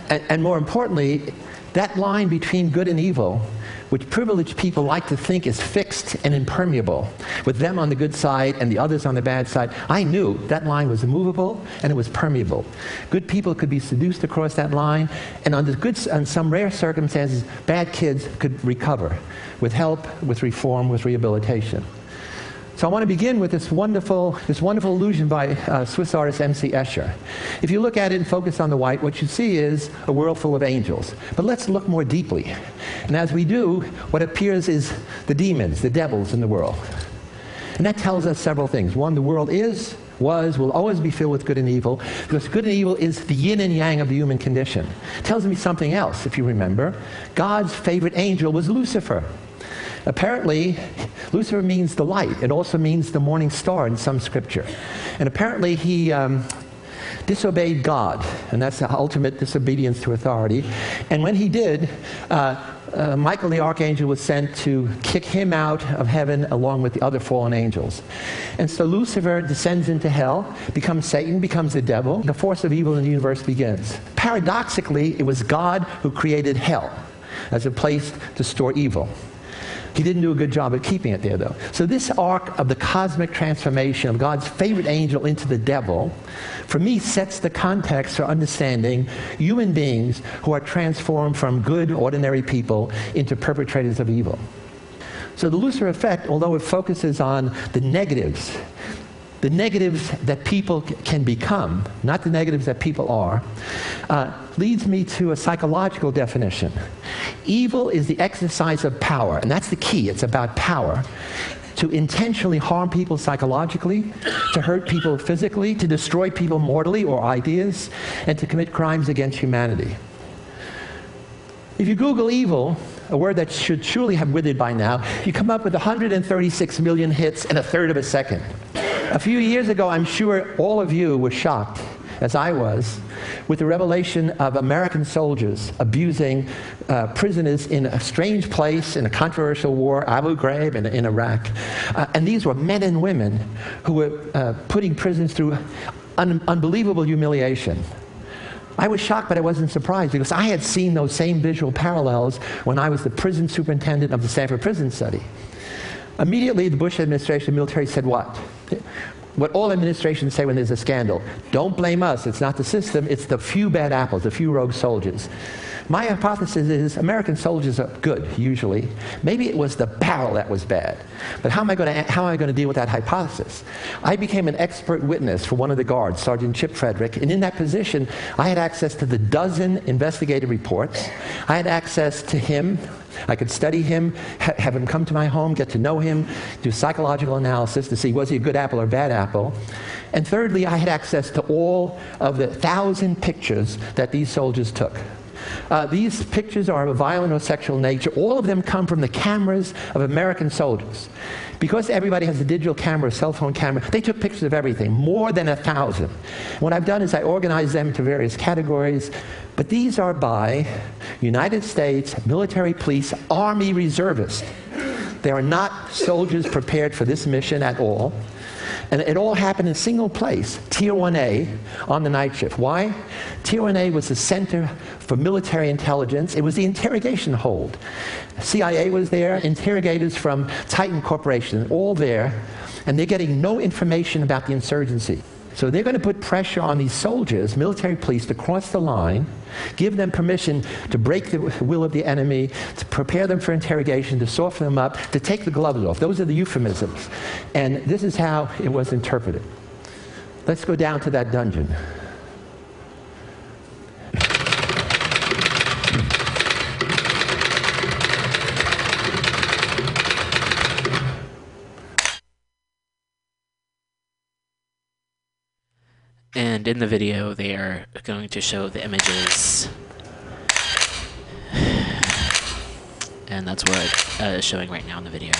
And, and more importantly, That line between good and evil, which privileged people like to think is fixed and impermeable, with them on the good side and the others on the bad side, I knew that line was immovable and it was permeable. Good people could be seduced across that line, and under good, on some rare circumstances, bad kids could recover with help, with reform, with rehabilitation. So I want to begin with this wonderful, this wonderful illusion by uh, Swiss artist M.C. Escher. If you look at it and focus on the white, what you see is a world full of angels. But let's look more deeply. And as we do, what appears is the demons, the devils in the world. And that tells us several things. One, the world is, was, will always be filled with good and evil, because good and evil is the yin and yang of the human condition. It tells me something else, if you remember. God's favorite angel was Lucifer. Apparently, Lucifer means the light. It also means the morning star in some scripture. And apparently, he um, disobeyed God, and that's the ultimate disobedience to authority. And when he did, uh, uh, Michael the archangel was sent to kick him out of heaven along with the other fallen angels. And so Lucifer descends into hell, becomes Satan, becomes the devil. The force of evil in the universe begins. Paradoxically, it was God who created hell as a place to store evil. He didn't do a good job of keeping it there, though. So, this arc of the cosmic transformation of God's favorite angel into the devil, for me, sets the context for understanding human beings who are transformed from good, ordinary people into perpetrators of evil. So, the Lucifer effect, although it focuses on the negatives, the negatives that people can become, not the negatives that people are, uh, leads me to a psychological definition. Evil is the exercise of power, and that's the key. It's about power. To intentionally harm people psychologically, to hurt people physically, to destroy people mortally or ideas, and to commit crimes against humanity. If you Google evil, a word that should surely have withered by now, you come up with 136 million hits in a third of a second. A few years ago, I'm sure all of you were shocked, as I was, with the revelation of American soldiers abusing uh, prisoners in a strange place in a controversial war, Abu Ghraib in, in Iraq. Uh, and these were men and women who were uh, putting prisoners through un- unbelievable humiliation. I was shocked, but I wasn't surprised because I had seen those same visual parallels when I was the prison superintendent of the Stanford Prison Study. Immediately, the Bush administration, military said what? What all administrations say when there's a scandal don't blame us, it's not the system, it's the few bad apples, the few rogue soldiers. My hypothesis is American soldiers are good, usually. Maybe it was the barrel that was bad. But how am I going to, how am I going to deal with that hypothesis? I became an expert witness for one of the guards, Sergeant Chip Frederick, and in that position, I had access to the dozen investigative reports. I had access to him. I could study him, ha- have him come to my home, get to know him, do psychological analysis to see was he a good apple or bad apple. And thirdly, I had access to all of the thousand pictures that these soldiers took. Uh, these pictures are of a violent or sexual nature. All of them come from the cameras of American soldiers. Because everybody has a digital camera, a cell phone camera, they took pictures of everything, more than a thousand. What I've done is I organized them into various categories, but these are by United States military police, Army reservists. They are not soldiers prepared for this mission at all. And it all happened in a single place, Tier 1A, on the night shift. Why? Tier 1A was the center for military intelligence. It was the interrogation hold. CIA was there, interrogators from Titan Corporation, all there, and they're getting no information about the insurgency. So they're going to put pressure on these soldiers, military police, to cross the line, give them permission to break the will of the enemy, to prepare them for interrogation, to soften them up, to take the gloves off. Those are the euphemisms. And this is how it was interpreted. Let's go down to that dungeon. In the video, they are going to show the images. *sighs* And that's what uh, is showing right now in the video.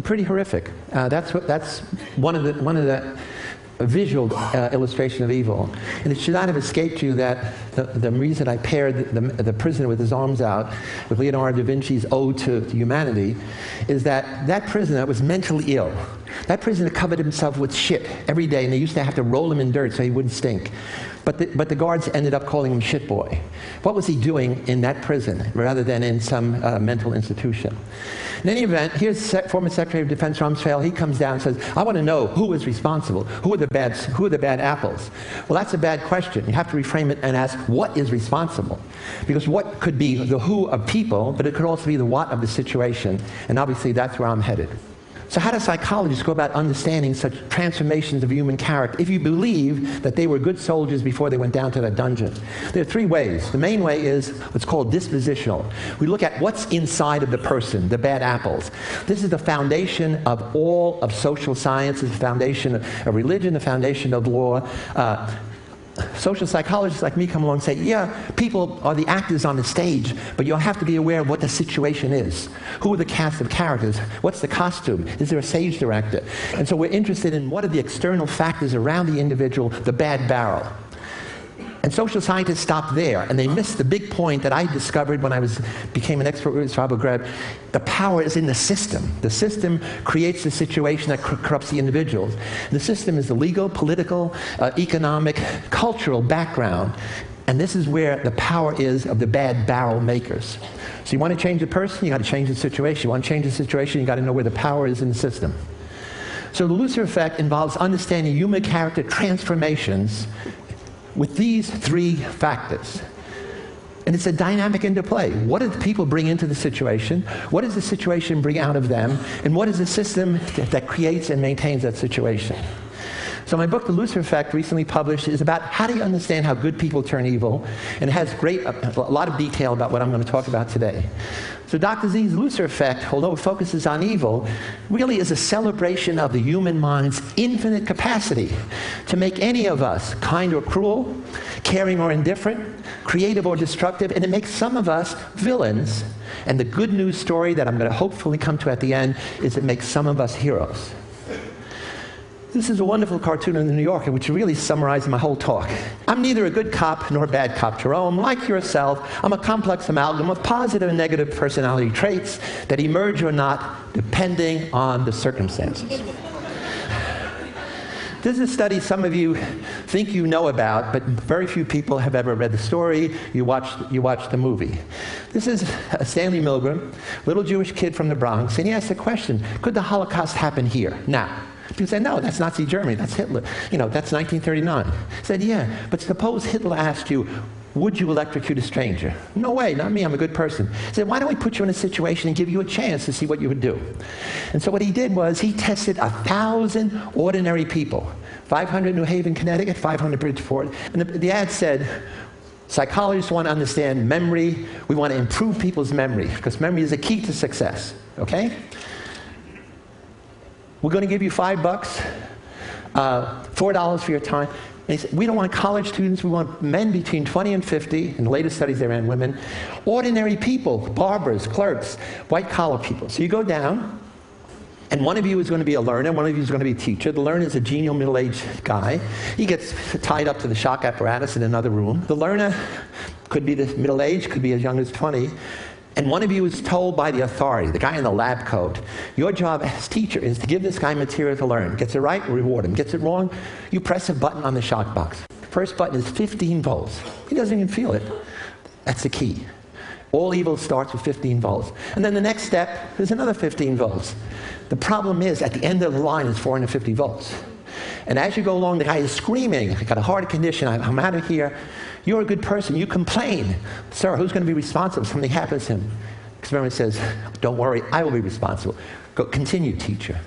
Pretty horrific. Uh, that's, what, that's one of the, one of the visual uh, illustration of evil. And it should not have escaped you that the, the reason I paired the, the, the, prisoner with his arms out with Leonardo da Vinci's Ode to, to Humanity is that that prisoner was mentally ill. That prisoner covered himself with shit every day, and they used to have to roll him in dirt so he wouldn't stink. But the, but the guards ended up calling him shit boy. What was he doing in that prison rather than in some uh, mental institution? In any event, here's former Secretary of Defense Rumsfeld. He comes down and says, I want to know who is responsible. Who are, the bad, who are the bad apples? Well, that's a bad question. You have to reframe it and ask, what is responsible? Because what could be the who of people, but it could also be the what of the situation. And obviously, that's where I'm headed. So, how do psychologists go about understanding such transformations of human character if you believe that they were good soldiers before they went down to that dungeon? There are three ways. The main way is what's called dispositional. We look at what's inside of the person, the bad apples. This is the foundation of all of social sciences, the foundation of religion, the foundation of law. Uh, social psychologists like me come along and say, yeah, people are the actors on the stage, but you'll have to be aware of what the situation is. Who are the cast of characters? What's the costume? Is there a stage director? And so we're interested in what are the external factors around the individual, the bad barrel. And social scientists stop there, and they miss the big point that I discovered when I was, became an expert with Ghraib. The power is in the system. The system creates the situation that corrupts the individuals. The system is the legal, political, uh, economic, cultural background. And this is where the power is of the bad barrel makers. So you want to change the person, you got to change the situation. You want to change the situation, you got to know where the power is in the system. So the Lucifer effect involves understanding human character transformations with these three factors. And it's a dynamic interplay. What do people bring into the situation? What does the situation bring out of them? And what is the system that creates and maintains that situation? So my book, The Lucifer Effect, recently published, is about how do you understand how good people turn evil, and it has great, a, lot of detail about what I'm going to talk about today. So Dr. Z's Lucifer Effect, although it focuses on evil, really is a celebration of the human mind's infinite capacity to make any of us kind or cruel, caring or indifferent, creative or destructive, and it makes some of us villains. And the good news story that I'm going to hopefully come to at the end is it makes some of us heroes. This is a wonderful cartoon in the New Yorker, which really summarizes my whole talk. I'm neither a good cop nor a bad cop, Jerome. Like yourself, I'm a complex amalgam of positive and negative personality traits that emerge or not depending on the circumstances. This is a study some of you think you know about, but very few people have ever read the story. You watched, you the movie. This is Stanley Milgram, little Jewish kid from the Bronx, and he asked the question Could the Holocaust happen here? Now, People said, no, that's Nazi Germany. That's Hitler. You know, that's 1939. I said, yeah, but suppose Hitler asked you, would you electrocute a stranger? No way, not me, I'm a good person. He said, why don't we put you in a situation and give you a chance to see what you would do? And so what he did was he tested a thousand ordinary people, 500 New Haven, Connecticut, 500 Bridgeport. And the, the ad said, psychologists want to understand memory. We want to improve people's memory because memory is a key to success, okay? We're going to give you five bucks, uh, four dollars for your time. And he said, we don't want college students, we want men between 20 and 50. In the latest studies, they ran women. Ordinary people, barbers, clerks, white collar people. So you go down, and one of you is going to be a learner, one of you is going to be a teacher. The learner is a genial middle aged guy. He gets tied up to the shock apparatus in another room. The learner could be the middle aged, could be as young as 20. And one of you is told by the authority, the guy in the lab coat, your job as teacher is to give this guy material to learn. Gets it right, reward him. Gets it wrong, you press a button on the shock box. First button is 15 volts. He doesn't even feel it. That's the key. All evil starts with 15 volts. And then the next step is another 15 volts. The problem is, at the end of the line is 450 volts. And as you go along, the guy is screaming, I got a heart condition, I'm out of here. You're a good person. You complain. Sir, who's going to be responsible if something happens to him? Experiment says, Don't worry, I will be responsible. Go, continue, teacher.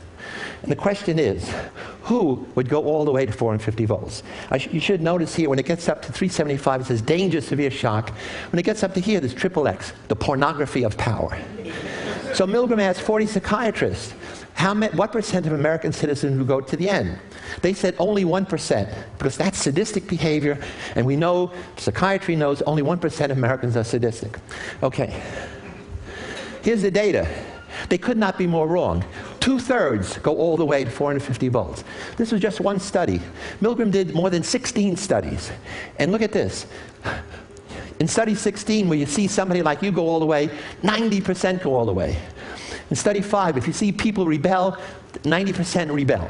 And the question is, who would go all the way to 450 volts? Sh- you should notice here, when it gets up to 375, it says danger, severe shock. When it gets up to here, there's triple X, the pornography of power. So Milgram asked 40 psychiatrists, how ma- what percent of American citizens would go to the end? They said only 1%, because that's sadistic behavior, and we know, psychiatry knows, only 1% of Americans are sadistic. Okay. Here's the data. They could not be more wrong. Two thirds go all the way to 450 volts. This was just one study. Milgram did more than 16 studies. And look at this. In study 16, where you see somebody like you go all the way, 90% go all the way. In study 5, if you see people rebel, 90% rebel.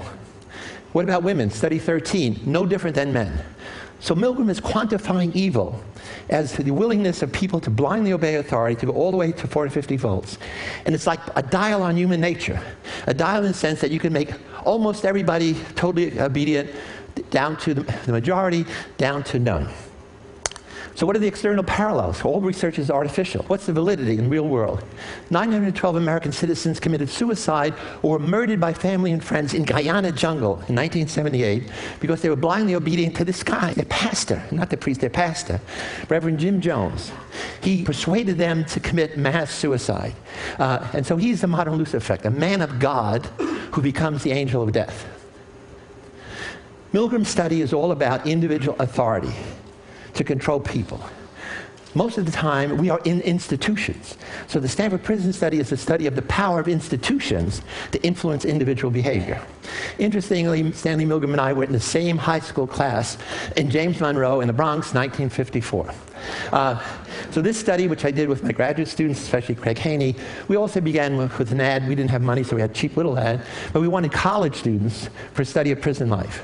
What about women? Study 13, no different than men. So Milgram is quantifying evil as the willingness of people to blindly obey authority to go all the way to 450 volts. And it's like a dial on human nature. A dial in the sense that you can make almost everybody totally obedient down to the majority, down to none. So what are the external parallels? All research is artificial. What's the validity in the real world? 912 American citizens committed suicide or were murdered by family and friends in Guyana jungle in 1978 because they were blindly obedient to this guy, their pastor, not the priest, their pastor, Reverend Jim Jones. He persuaded them to commit mass suicide. Uh, and so he's the modern Lucifer effect, a man of God who becomes the angel of death. Milgram's study is all about individual authority to control people. Most of the time, we are in institutions. So the Stanford Prison Study is a study of the power of institutions to influence individual behavior. Interestingly, Stanley Milgram and I were in the same high school class in James Monroe in the Bronx, 1954. Uh, so this study, which I did with my graduate students, especially Craig Haney, we also began with, with an ad. We didn't have money, so we had a cheap little ad. But we wanted college students for study of prison life.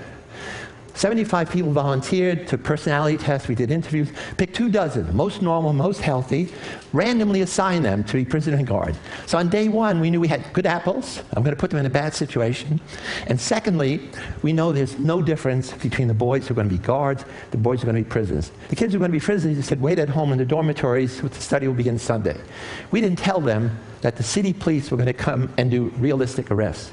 75 people volunteered, took personality tests, we did interviews, picked two dozen, most normal, most healthy, randomly assigned them to be prisoner and guard. So on day one, we knew we had good apples. I'm going to put them in a bad situation. And secondly, we know there's no difference between the boys who are going to be guards, the boys who are going to be prisoners. The kids who are going to be prisoners said, wait at home in the dormitories, the study will begin Sunday. We didn't tell them that the city police were going to come and do realistic arrests.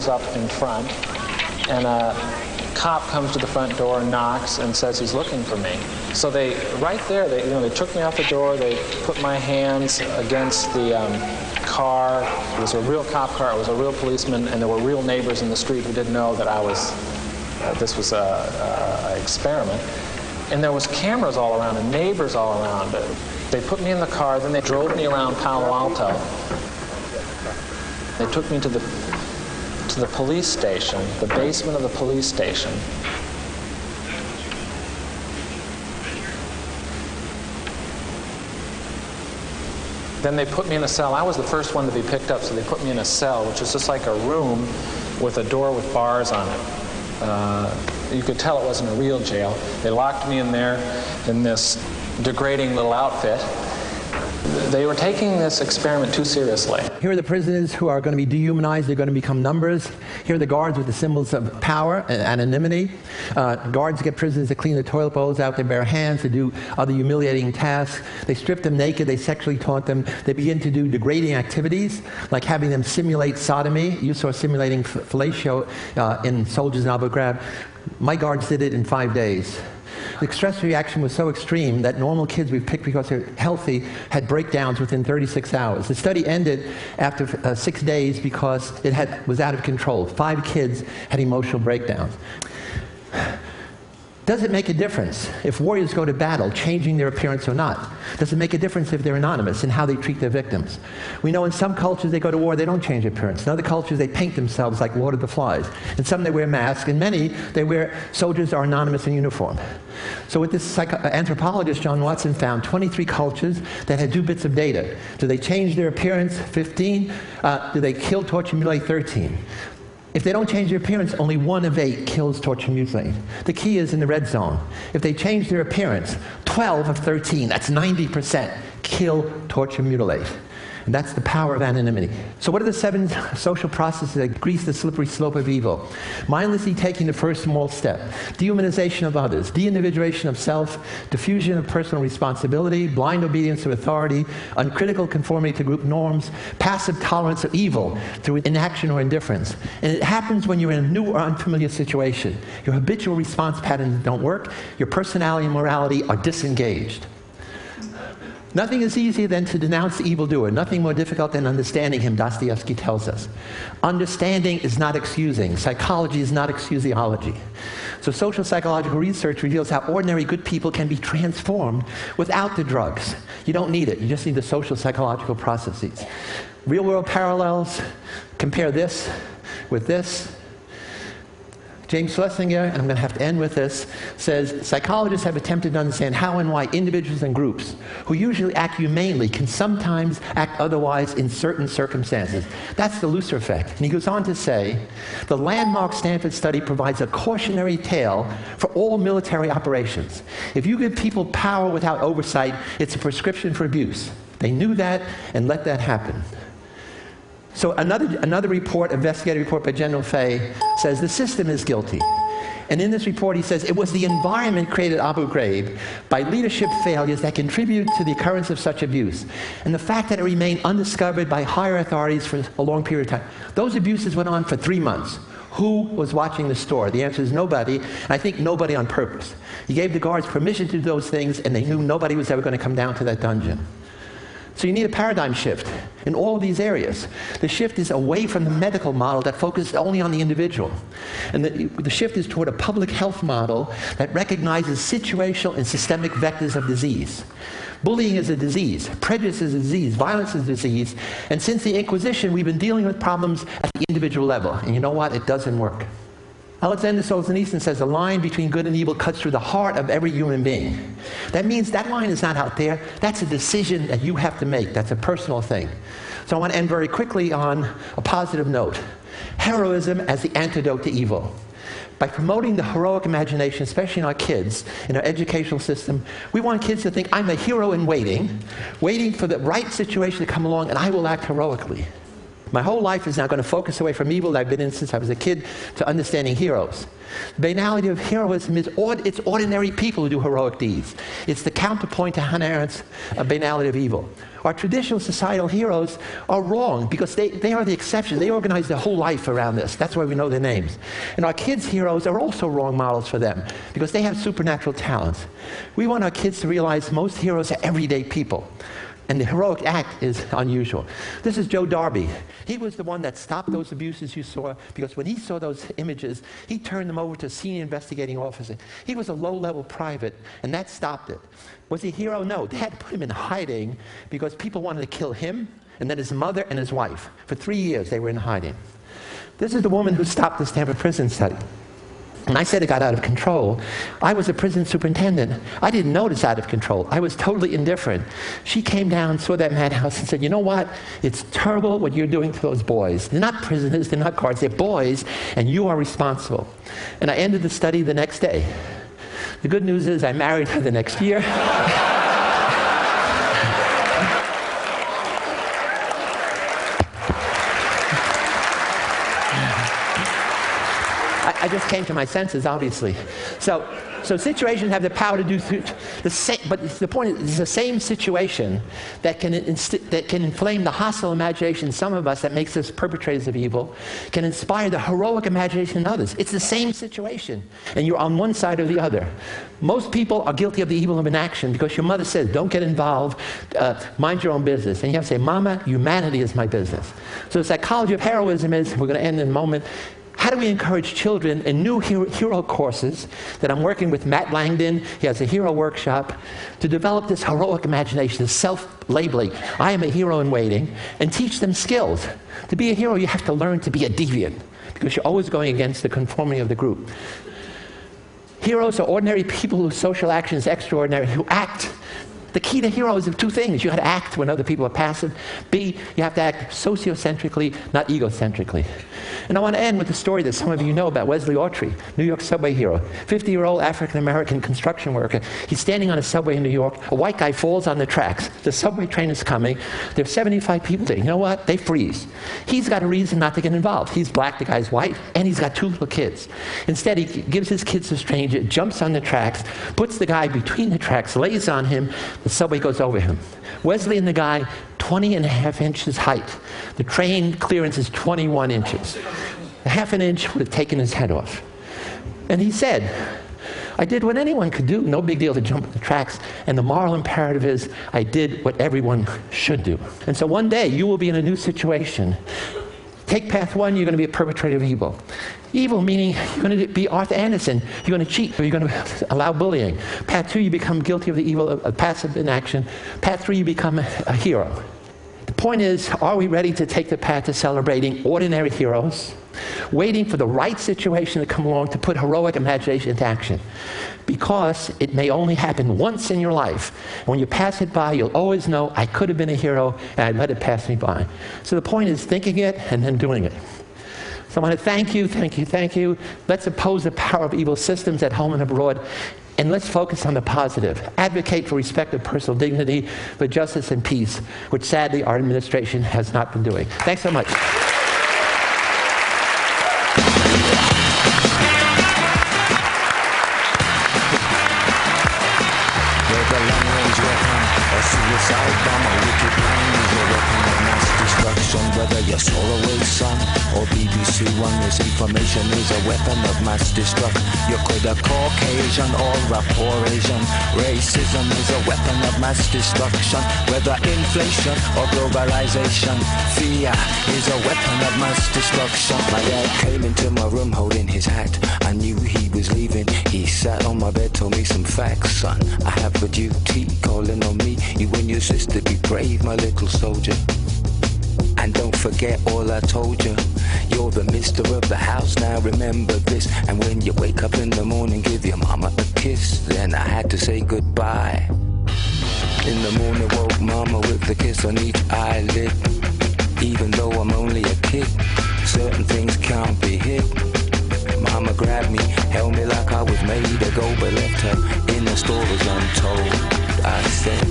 Pulls up in front, and a cop comes to the front door, knocks, and says he's looking for me. So they, right there, they, you know, they took me out the door. They put my hands against the um, car. It was a real cop car. It was a real policeman, and there were real neighbors in the street who didn't know that I was. Uh, this was a, a, a experiment. And there was cameras all around and neighbors all around. They put me in the car. Then they drove me around Palo Alto. They took me to the to the police station, the basement of the police station. Then they put me in a cell. I was the first one to be picked up, so they put me in a cell, which is just like a room with a door with bars on it. Uh, you could tell it wasn't a real jail. They locked me in there in this degrading little outfit. They were taking this experiment too seriously. Here are the prisoners who are going to be dehumanized. They're going to become numbers. Here are the guards with the symbols of power and anonymity. Uh, guards get prisoners to clean the toilet bowls out their bare hands, to do other humiliating tasks. They strip them naked. They sexually taunt them. They begin to do degrading activities, like having them simulate sodomy. You saw simulating fellatio uh, in soldiers in Abu Ghraib. My guards did it in five days. The stress reaction was so extreme that normal kids we picked because they're healthy had breakdowns within 36 hours. The study ended after uh, six days because it had, was out of control. Five kids had emotional breakdowns. Does it make a difference if warriors go to battle, changing their appearance or not? Does it make a difference if they're anonymous in how they treat their victims? We know in some cultures they go to war, they don't change appearance. In other cultures, they paint themselves like Lord of the Flies. In some, they wear masks. In many, they wear soldiers are anonymous in uniform. So, with this psycho- anthropologist, John Watson found 23 cultures that had two bits of data. Do they change their appearance? 15. Uh, do they kill, torture, mutilate? 13. If they don't change their appearance, only one of eight kills, torture, mutilate. The key is in the red zone. If they change their appearance, 12 of 13, that's 90%, kill, torture, mutilate. And that's the power of anonymity. So, what are the seven *laughs* social processes that grease the slippery slope of evil? Mindlessly taking the first small step, dehumanization of others, de individuation of self, diffusion of personal responsibility, blind obedience to authority, uncritical conformity to group norms, passive tolerance of evil through inaction or indifference. And it happens when you're in a new or unfamiliar situation. Your habitual response patterns don't work, your personality and morality are disengaged. Nothing is easier than to denounce the evildoer. Nothing more difficult than understanding him, Dostoevsky tells us. Understanding is not excusing. Psychology is not excusiology. So, social psychological research reveals how ordinary good people can be transformed without the drugs. You don't need it, you just need the social psychological processes. Real world parallels compare this with this James Schlesinger, and I'm going to have to end with this, says psychologists have attempted to understand how and why individuals and groups who usually act humanely can sometimes act otherwise in certain circumstances. That's the Lucifer effect. And he goes on to say the landmark Stanford study provides a cautionary tale for all military operations. If you give people power without oversight, it's a prescription for abuse. They knew that and let that happen. So another, another report, investigative report by General Fay, says the system is guilty. And in this report, he says it was the environment created Abu Ghraib by leadership failures that contributed to the occurrence of such abuse. And the fact that it remained undiscovered by higher authorities for a long period of time. Those abuses went on for three months. Who was watching the store? The answer is nobody. And I think nobody on purpose. He gave the guards permission to do those things, and they knew nobody was ever going to come down to that dungeon. So you need a paradigm shift in all of these areas. The shift is away from the medical model that focuses only on the individual. And the, the shift is toward a public health model that recognizes situational and systemic vectors of disease. Bullying is a disease, prejudice is a disease, violence is a disease, and since the Inquisition, we've been dealing with problems at the individual level. And you know what? It doesn't work. Alexander Solzhenitsyn says the line between good and evil cuts through the heart of every human being. That means that line is not out there. That's a decision that you have to make. That's a personal thing. So I want to end very quickly on a positive note. Heroism as the antidote to evil. By promoting the heroic imagination, especially in our kids, in our educational system, we want kids to think, I'm a hero in waiting, waiting for the right situation to come along, and I will act heroically. My whole life is now going to focus away from evil that I've been in since I was a kid to understanding heroes. The banality of heroism is it's ordinary people who do heroic deeds. It's the counterpoint to Hannah Arendt's uh, banality of evil. Our traditional societal heroes are wrong because they, they are the exception. They organize their whole life around this. That's why we know their names. And our kids' heroes are also wrong models for them because they have supernatural talents. We want our kids to realize most heroes are everyday people. And the heroic act is unusual. This is Joe Darby. He was the one that stopped those abuses you saw because when he saw those images, he turned them over to a senior investigating officer. He was a low level private, and that stopped it. Was he a hero? No. They had to put him in hiding because people wanted to kill him and then his mother and his wife. For three years, they were in hiding. This is the woman who stopped the Stanford prison study. And I said it got out of control. I was a prison superintendent. I didn't notice out of control. I was totally indifferent. She came down, saw that madhouse, and said, You know what? It's terrible what you're doing to those boys. They're not prisoners, they're not guards, they're boys, and you are responsible. And I ended the study the next day. The good news is I married her the next year. *laughs* just came to my senses, obviously. So, so situations have the power to do th- the same, but the point is, it's the same situation that can, inst- that can inflame the hostile imagination in some of us that makes us perpetrators of evil, can inspire the heroic imagination in others. It's the same situation, and you're on one side or the other. Most people are guilty of the evil of inaction because your mother says, don't get involved, uh, mind your own business. And you have to say, Mama, humanity is my business. So the psychology of heroism is, we're going to end in a moment, how do we encourage children in new hero, courses that I'm working with Matt Langdon? He has a hero workshop to develop this heroic imagination, this self labeling. I am a hero in waiting, and teach them skills. To be a hero, you have to learn to be a deviant because you're always going against the conformity of the group. Heroes are ordinary people whose social action is extraordinary, who act the key to heroes is two things. You have to act when other people are passive. B, you have to act sociocentrically, not egocentrically. And I want to end with a story that some of you know about Wesley Autrey, New York subway hero. 50 year old African American construction worker. He's standing on a subway in New York. A white guy falls on the tracks. The subway train is coming. There are 75 people there. You know what? They freeze. He's got a reason not to get involved. He's black, the guy's white, and he's got two little kids. Instead, he gives his kids to a stranger, jumps on the tracks, puts the guy between the tracks, lays on him. The subway goes over him. Wesley and the guy, 20 and a half inches height. The train clearance is 21 inches. A half an inch would have taken his head off. And he said, I did what anyone could do, no big deal to jump the tracks. And the moral imperative is, I did what everyone should do. And so one day you will be in a new situation. Take path one, you're going to be a perpetrator of evil. Evil meaning you're going to be Arthur Andersen. You're going to cheat you're going to allow bullying. Path two, you become guilty of the evil of, passive inaction. Path three, you become a hero. The point is, are we ready to take the path to celebrating ordinary heroes, waiting for the right situation to come along to put heroic imagination into action? Because it may only happen once in your life. When you pass it by, you'll always know, I could have been a hero and I let it pass me by. So the point is thinking it and then doing it. So I want to thank you, thank you, thank you. Let's oppose the power of evil systems at home and abroad. And let's focus on the positive. Advocate for respect of personal dignity, for justice and peace, which sadly our administration has not been doing. Thanks so much. Whether you're Solarway Sun or BBC One, misinformation is a weapon of mass destruction. You could a Caucasian or a poor Asian. Racism is a weapon of mass destruction. Whether inflation or globalization, fear is a weapon of mass destruction. My dad came into my room holding his hat. I knew he was leaving. He sat on my bed, told me some facts, son. I have a duty calling on me. You and your sister be brave, my little soldier. And don't forget all I told you. You're the mister of the house, now remember this. And when you wake up in the morning, give your mama a kiss. Then I had to say goodbye. In the morning, woke mama with a kiss on each eyelid. Even though I'm only a kid, certain things can't be hid. Mama grabbed me, held me like I was made to go, but left her in the stories untold. I said,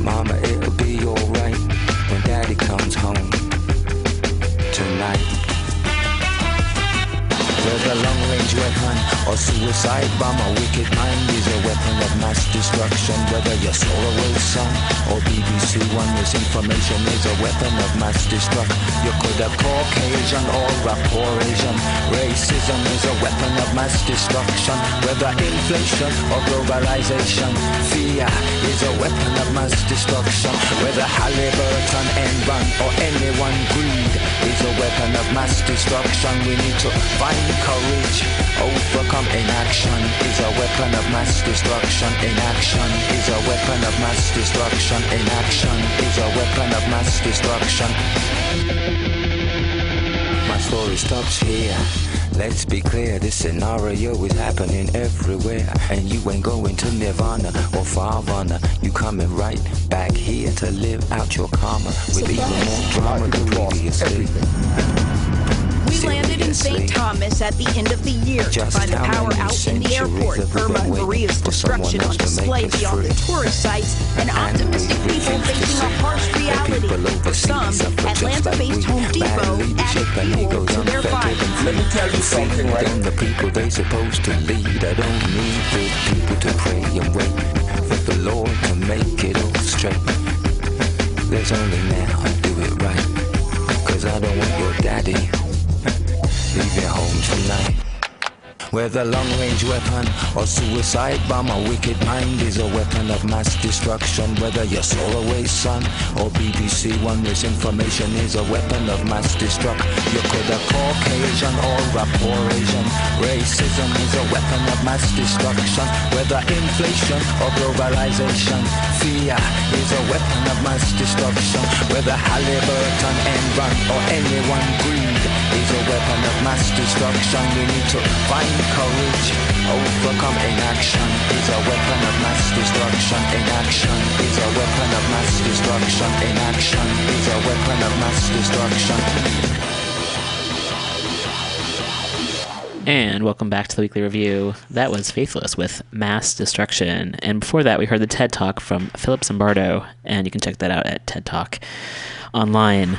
Mama, it'll be alright when Daddy comes home tonight. Whether long-range weapon or suicide bomb, a wicked mind is a weapon of mass destruction. Whether you're Solarway Sun or BBC One, misinformation is a weapon of mass destruction. You could have Caucasian or a poor Asian. Racism is a weapon of mass destruction. Whether inflation or globalization, fear is a weapon of mass destruction. Whether Halliburton, Enron or anyone greed is a weapon of mass destruction. We need to find courage, overcome inaction is a weapon of mass destruction. Inaction is a weapon of mass destruction. Inaction is a weapon of mass destruction. My story stops here. Let's be clear, this scenario is happening everywhere. And you ain't going to Nirvana or Farvana. You coming right back here to live out your karma with even more drama than previously. Landed in St. Thomas at the end of the year to Just find the power out in the airport. Irma and Maria's destruction on display beyond the tourist sites and optimistic people facing a harsh reality. For some, suffer just like Atlanta-based. Home Depot added fuel to their fire. and free. Feeding them the people they supposed to lead. I don't need the people to pray and wait for the Lord to make it all straight. There's only now I do it right. Cause I don't want your daddy leaving home tonight. Whether long-range weapon or suicide bomb, a wicked mind is a weapon of mass destruction. Whether you're Solarway Sun or BBC One, misinformation is a weapon of mass destruction. You could have Caucasian or a poor Asian. Racism is a weapon of mass destruction. Whether inflation or globalization, fear is a weapon of mass destruction. Whether Halliburton, Enron or anyone greed is a weapon of mass destruction. We need to find courage, overcome. Inaction is a weapon of mass destruction. Inaction is a weapon of mass destruction. Inaction is a weapon of mass destruction. And welcome back to the weekly review. That was Faithless with Mass Destruction. And before that, we heard the TED Talk from Philip Zimbardo, and you can check that out at TED Talk online.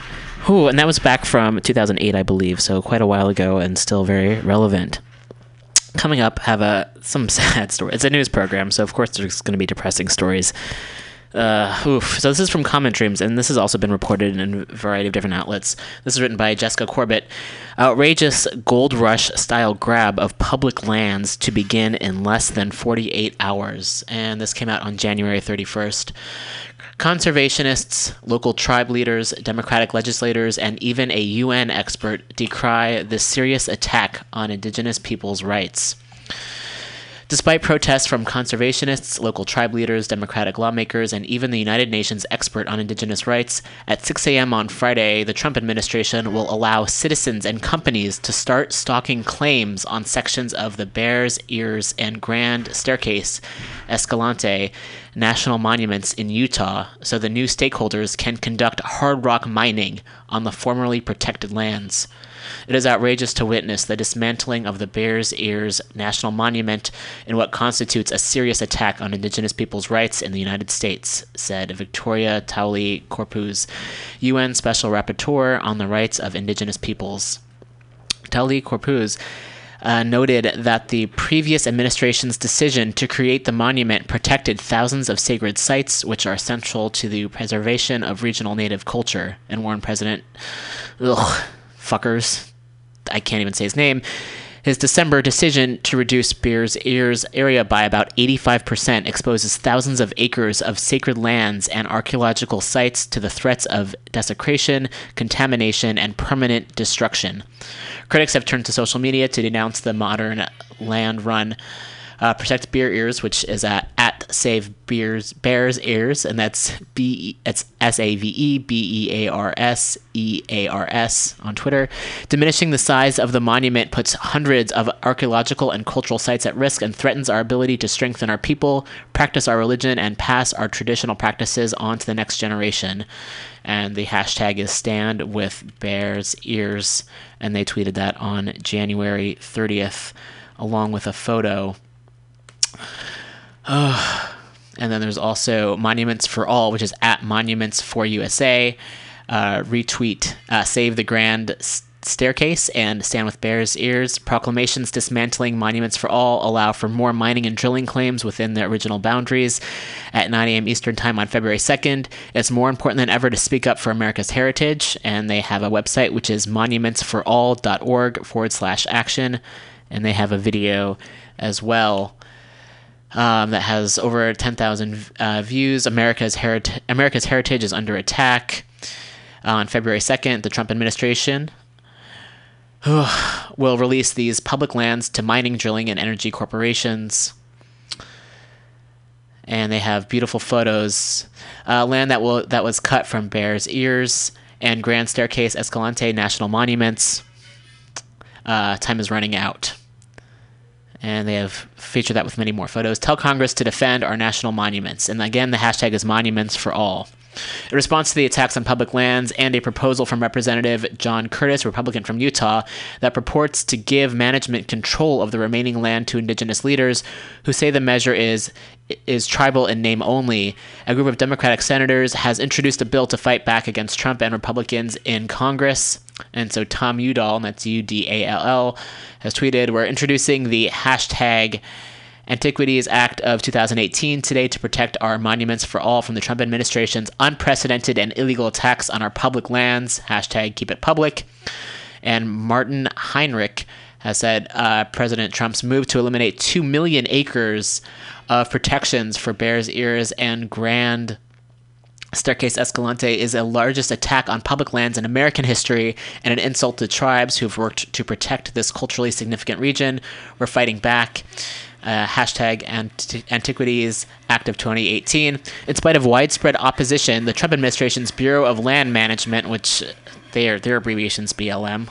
Ooh, and that was back from 2008, I believe, so quite a while ago and still very relevant. Coming up, have a some *laughs* sad story. It's a news program, so of course there's going to be depressing stories. Uh, oof. So this is from Common Dreams, and this has also been reported in a variety of different outlets. This is written by Jessica Corbett. Outrageous gold rush style grab of public lands to begin in less than 48 hours. And this came out on January 31st. Conservationists, local tribe leaders, Democratic legislators, and even a UN expert decry this serious attack on indigenous peoples' rights. Despite protests from conservationists, local tribe leaders, Democratic lawmakers, and even the United Nations expert on indigenous rights, at 6 a.m. on Friday, the Trump administration will allow citizens and companies to start stalking claims on sections of the Bears Ears and Grand Staircase Escalante national monuments in Utah so the new stakeholders can conduct hard rock mining on the formerly protected lands. It is outrageous to witness the dismantling of the Bears Ears National Monument in what constitutes a serious attack on Indigenous peoples' rights in the United States, said Victoria Tauli Corpuz, UN Special Rapporteur on the Rights of Indigenous Peoples. Tauli Corpuz uh, noted that the previous administration's decision to create the monument protected thousands of sacred sites, which are central to the preservation of regional native culture, and warned President, ugh, fuckers, I can't even say his name, his December decision to reduce Bears Ears area by about 85% exposes thousands of acres of sacred lands and archaeological sites to the threats of desecration, contamination, and permanent destruction. Critics have turned to social media to denounce the modern land run. Uh, Protect Bear Ears, which is at, at Save Bears Bears Ears, and that's B it's S A V E B E A R S E A R S on Twitter. Diminishing the size of the monument puts hundreds of archaeological and cultural sites at risk and threatens our ability to strengthen our people, practice our religion, and pass our traditional practices on to the next generation. And the hashtag is Stand with Bears Ears, and they tweeted that on January 30th, along with a photo uh, *sighs* and then there's also Monuments for All, which is at Monuments for USA. Uh, retweet uh, Save the Grand Staircase and Stand with Bears Ears. Proclamations dismantling Monuments for All allow for more mining and drilling claims within the original boundaries. At 9 a.m. Eastern Time on February 2nd, it's more important than ever to speak up for America's heritage, and they have a website which is monumentsforall.org forward slash action, and they have a video as well um, that has over 10,000 uh, views. America's, Herit- America's heritage is under attack. Uh, on February 2nd, the Trump administration will release these public lands to mining, drilling, and energy corporations. And they have beautiful photos. Uh, land that will that was cut from Bears Ears and Grand Staircase Escalante National Monuments. Uh, time is running out and they have featured that with many more photos. Tell Congress to defend our national monuments. And again, the hashtag is monuments for all. In response to the attacks on public lands and a proposal from Representative John Curtis, Republican from Utah, that purports to give management control of the remaining land to indigenous leaders who say the measure is is tribal in name only, a group of Democratic senators has introduced a bill to fight back against Trump and Republicans in Congress. And so Tom Udall, and that's U D A L L, has tweeted, We're introducing the hashtag Antiquities Act of 2018 today to protect our monuments for all from the Trump administration's unprecedented and illegal attacks on our public lands. Hashtag keep it public. And Martin Heinrich has said uh, President Trump's move to eliminate 2 million acres of protections for Bears Ears and Grand Staircase Escalante is the largest attack on public lands in American history and an insult to tribes who've worked to protect this culturally significant region. We're fighting back. Uh, hashtag Ant- Antiquities Act of 2018. In spite of widespread opposition, the Trump administration's Bureau of Land Management, which their their abbreviations BLM,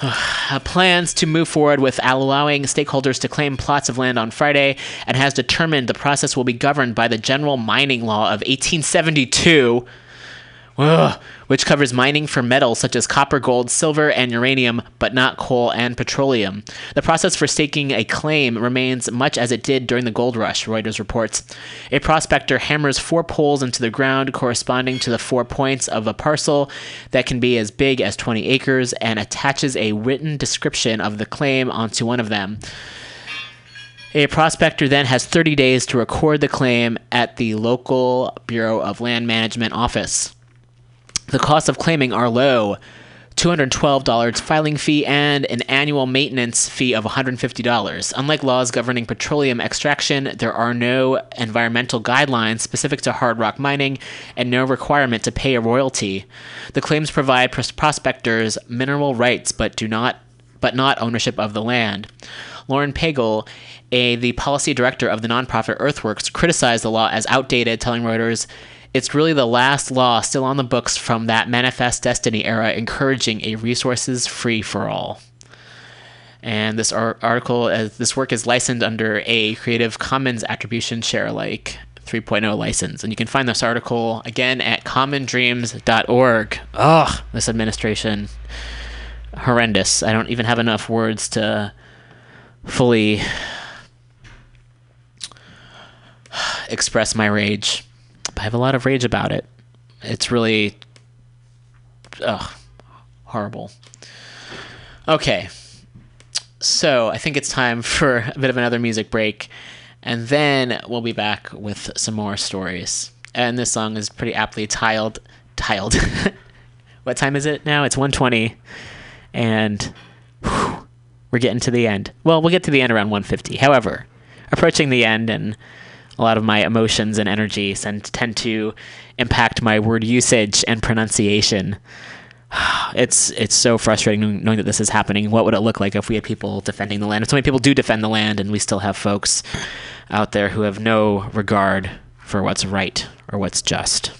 uh, plans to move forward with allowing stakeholders to claim plots of land on Friday and has determined the process will be governed by the General Mining Law of 1872. Ugh, which covers mining for metals such as copper, gold, silver, and uranium, but not coal and petroleum. The process for staking a claim remains much as it did during the gold rush, Reuters reports. A prospector hammers four poles into the ground corresponding to the four points of a parcel that can be as big as 20 acres and attaches a written description of the claim onto one of them. A prospector then has 30 days to record the claim at the local Bureau of Land Management office. The costs of claiming are low $212 filing fee and an annual maintenance fee of $150. Unlike laws governing petroleum extraction, there are no environmental guidelines specific to hard rock mining and no requirement to pay a royalty. The claims provide pros- prospectors mineral rights but do not but not ownership of the land. Lauren Pagel, a, the policy director of the nonprofit Earthworks, criticized the law as outdated, telling Reuters, it's really the last law still on the books from that Manifest Destiny era, encouraging a resources free for all. And this ar- article, uh, this work is licensed under a Creative Commons Attribution Share Alike 3.0 license. And you can find this article again at commondreams.org. Ugh, this administration. Horrendous. I don't even have enough words to fully *sighs* express my rage. I have a lot of rage about it. It's really ugh, horrible. Okay. So I think it's time *laughs* for a bit of another music break. And then we'll be back with some more stories. And this song is pretty aptly tiled tiled. *laughs* what time is it now? It's 120. And whew, we're getting to the end. Well, we'll get to the end around 150. However, approaching the end and a lot of my emotions and energy tend, tend to impact my word usage and pronunciation. *sighs* It's it's so frustrating knowing that this is happening. What would it look like if we had people defending the land? And so many people do defend the land, and we still have folks out there who have no regard for what's right or what's just.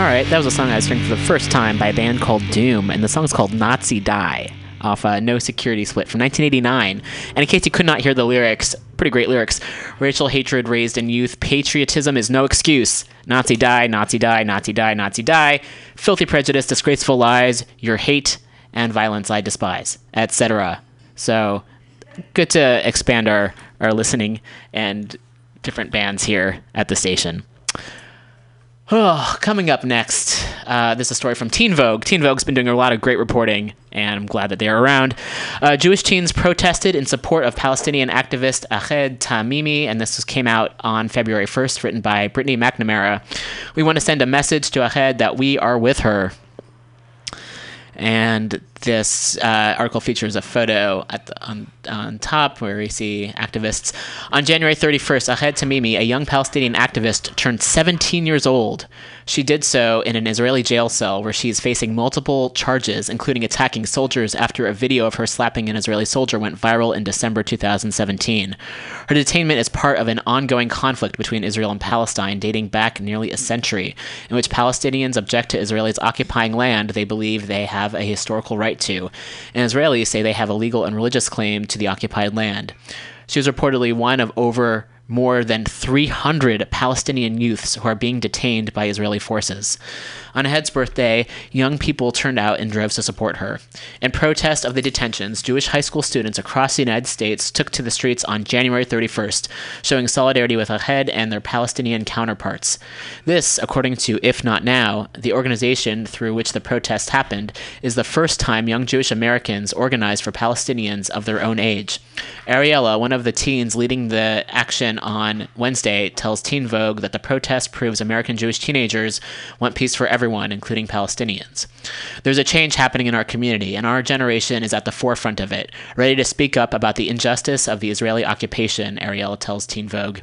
All right, that was a song I was hearing for the first time by a band called Doom, and the song's called Nazi Die off uh, No Security Split from 1989. And in case you could not hear the lyrics, pretty great lyrics. Racial hatred raised in youth, patriotism is no excuse. Nazi die, Nazi die, Nazi die, Nazi die. Filthy prejudice, disgraceful lies, your hate and violence I despise, etc. So good to expand our, our listening and different bands here at the station. Oh, coming up next, Uh, this is a story from Teen Vogue. Teen Vogue's been doing a lot of great reporting, and I'm glad that they are around. Uh, Jewish teens protested in support of Palestinian activist Ahed Tamimi, and this came out on February 1st, written by Brittney McNamara. We want to send a message to Ahed that we are with her. And this uh, article features a photo at the, on, on top where we see activists. On January 31st, Ahed Tamimi, a young Palestinian activist, turned 17 years old. She did so in an Israeli jail cell where she is facing multiple charges, including attacking soldiers after a video of her slapping an Israeli soldier went viral in December 2017. Her detainment is part of an ongoing conflict between Israel and Palestine dating back nearly a century, in which Palestinians object to Israelis occupying land they believe they have a historical right to, and Israelis say they have a legal and religious claim to the occupied land. She was reportedly one of over more than 300 Palestinian youths who are being detained by Israeli forces. On Ahed's birthday, young people turned out in droves to support her. In protest of the detentions, Jewish high school students across the United States took to the streets on January 31st, showing solidarity with Ahed and their Palestinian counterparts. This, according to If Not Now, the organization through which the protest happened, is the first time young Jewish Americans organized for Palestinians of their own age. Ariella, one of the teens leading the action on Wednesday, tells Teen Vogue that the protest proves American Jewish teenagers want peace for everyone, including Palestinians. There's a change happening in our community, and our generation is at the forefront of it, ready to speak up about the injustice of the Israeli occupation, Ariella tells Teen Vogue.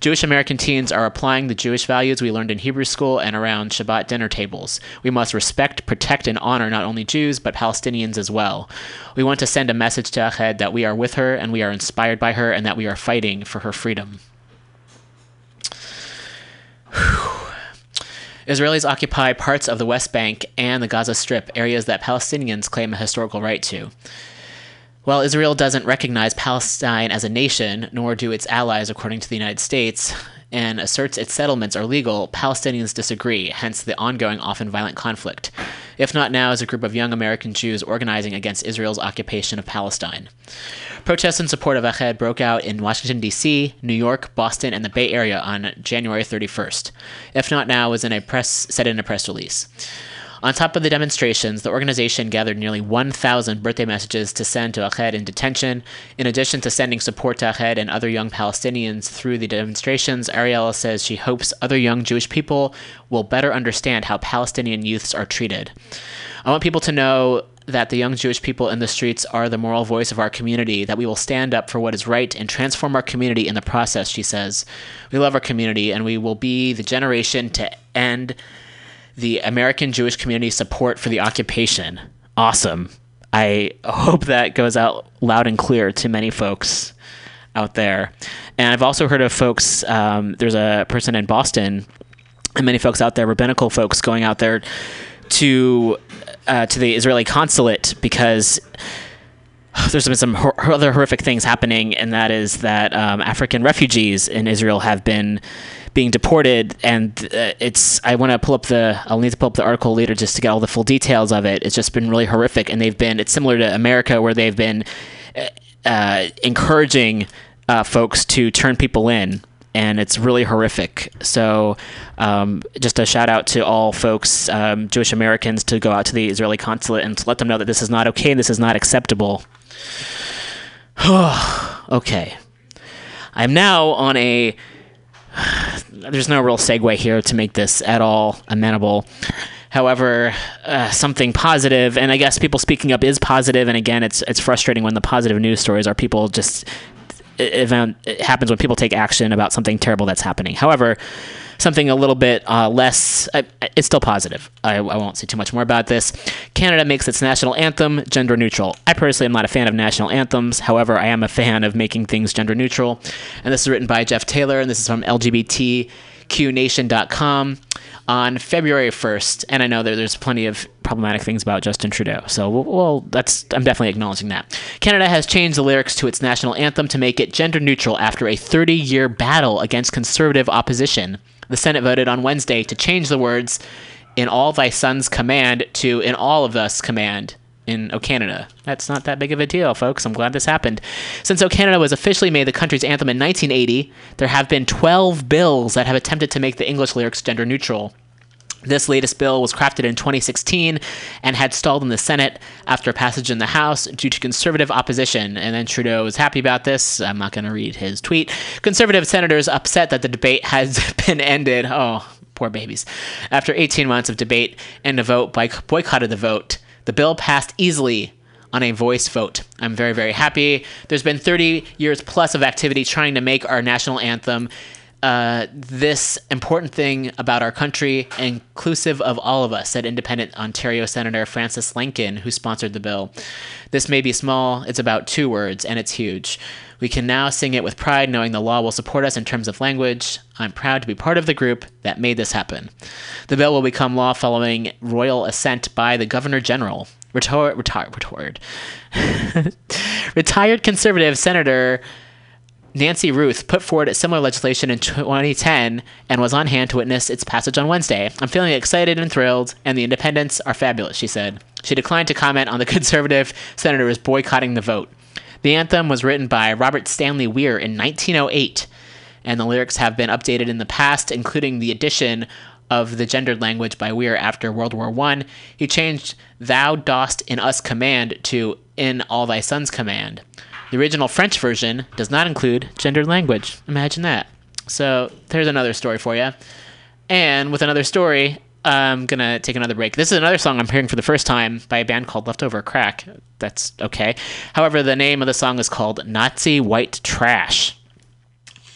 Jewish American teens are applying the Jewish values we learned in Hebrew school and around Shabbat dinner tables. We must respect, protect, and honor not only Jews, but Palestinians as well. We want to send a message to Ahed that we are with her and we are inspired by her and that we are fighting for her freedom. Israelis occupy parts of the West Bank and the Gaza Strip, areas that Palestinians claim a historical right to. While Israel doesn't recognize Palestine as a nation, nor do its allies, according to the United States, and asserts its settlements are legal, Palestinians disagree, hence the ongoing, often violent conflict. If Not Now is a group of young American Jews organizing against Israel's occupation of Palestine. Protests in support of Ahed broke out in Washington, D.C., New York, Boston, and the Bay Area on January 31st. If Not Now was in a press said in a press release. On top of the demonstrations, the organization gathered nearly 1,000 birthday messages to send to Ahed in detention. In addition to sending support to Ahed and other young Palestinians through the demonstrations, Ariella says she hopes other young Jewish people will better understand how Palestinian youths are treated. I want people to know that the young Jewish people in the streets are the moral voice of our community, that we will stand up for what is right and transform our community in the process, she says. We love our community, and we will be the generation to end the American Jewish community support for the occupation. Awesome. I hope that goes out loud and clear to many folks out there. And I've also heard of folks, um, there's a person in Boston, and many folks out there, rabbinical folks, going out there to uh, to the Israeli consulate because there's been some hor- other horrific things happening, and that is that um, African refugees in Israel have been being deported, and uh, it's. I want to pull up the. I'll need to pull up the article later just to get all the full details of it. It's just been really horrific, and they've been. It's similar to America, where they've been uh, encouraging uh, folks to turn people in. And it's really horrific. So, um, just a shout out to all folks, um, Jewish Americans, to go out to the Israeli consulate and to let them know that this is not okay and this is not acceptable. *sighs* okay. I'm now on a. There's no real segue here to make this at all amenable. However, uh, something positive, and I guess people speaking up is positive. And again, it's it's frustrating when the positive news stories are people just event it happens when people take action about something terrible that's happening. However, something a little bit uh, less, uh, it's still positive. I, I, won't say too much more about this. Canada makes its national anthem gender neutral. I personally am not a fan of national anthems. However, I am a fan of making things gender neutral. And this is written by Jeff Taylor, and this is from LGBTQNation.com on February 1st. And I know there's plenty of problematic things about Justin Trudeau. So, well, that's I'm definitely acknowledging that. Canada has changed the lyrics to its national anthem to make it gender neutral after a 30-year battle against conservative opposition. The Senate voted on Wednesday to change the words "In all thy sons command" to "In all of us command." in O Canada. That's not that big of a deal, folks. I'm glad this happened. Since O Canada was officially made the country's anthem in 1980, there have been 12 bills that have attempted to make the English lyrics gender neutral. This latest bill was crafted in 2016 and had stalled in the Senate after passage in the House due to conservative opposition. And then Trudeau was happy about this. I'm not going to read his tweet. Conservative senators upset that the debate has *laughs* been ended. Oh, poor babies. After 18 months of debate and a vote, boy- boycotted the vote. The bill passed easily on a voice vote. I'm very, very happy. There's been 30 years plus of activity trying to make our national anthem uh, this important thing about our country, inclusive of all of us, said Independent Ontario Senator Frances Lankin, who sponsored the bill. This may be small, it's about two words, and it's huge. We can now sing it with pride, knowing the law will support us in terms of language. I'm proud to be part of the group that made this happen. The bill will become law following royal assent by the Governor General. Retired, retired, *laughs* retired. retired conservative Senator Nancy Ruth put forward a similar legislation in 2010 and was on hand to witness its passage on Wednesday. I'm feeling excited and thrilled, and the independents are fabulous, she said. She declined to comment on the *laughs* conservative senators boycotting the vote. The anthem was written by Robert Stanley Weir in 1908, and the lyrics have been updated in the past, including the addition of the gendered language by Weir after World War I. He changed Thou dost in us command to In all thy sons command. The original French version does not include gendered language. Imagine that. So there's another story for you. And with another story, I'm gonna take another break. This is another song I'm hearing for the first time by a band called Leftover Crack. That's okay. However, the name of the song is called Nazi White Trash.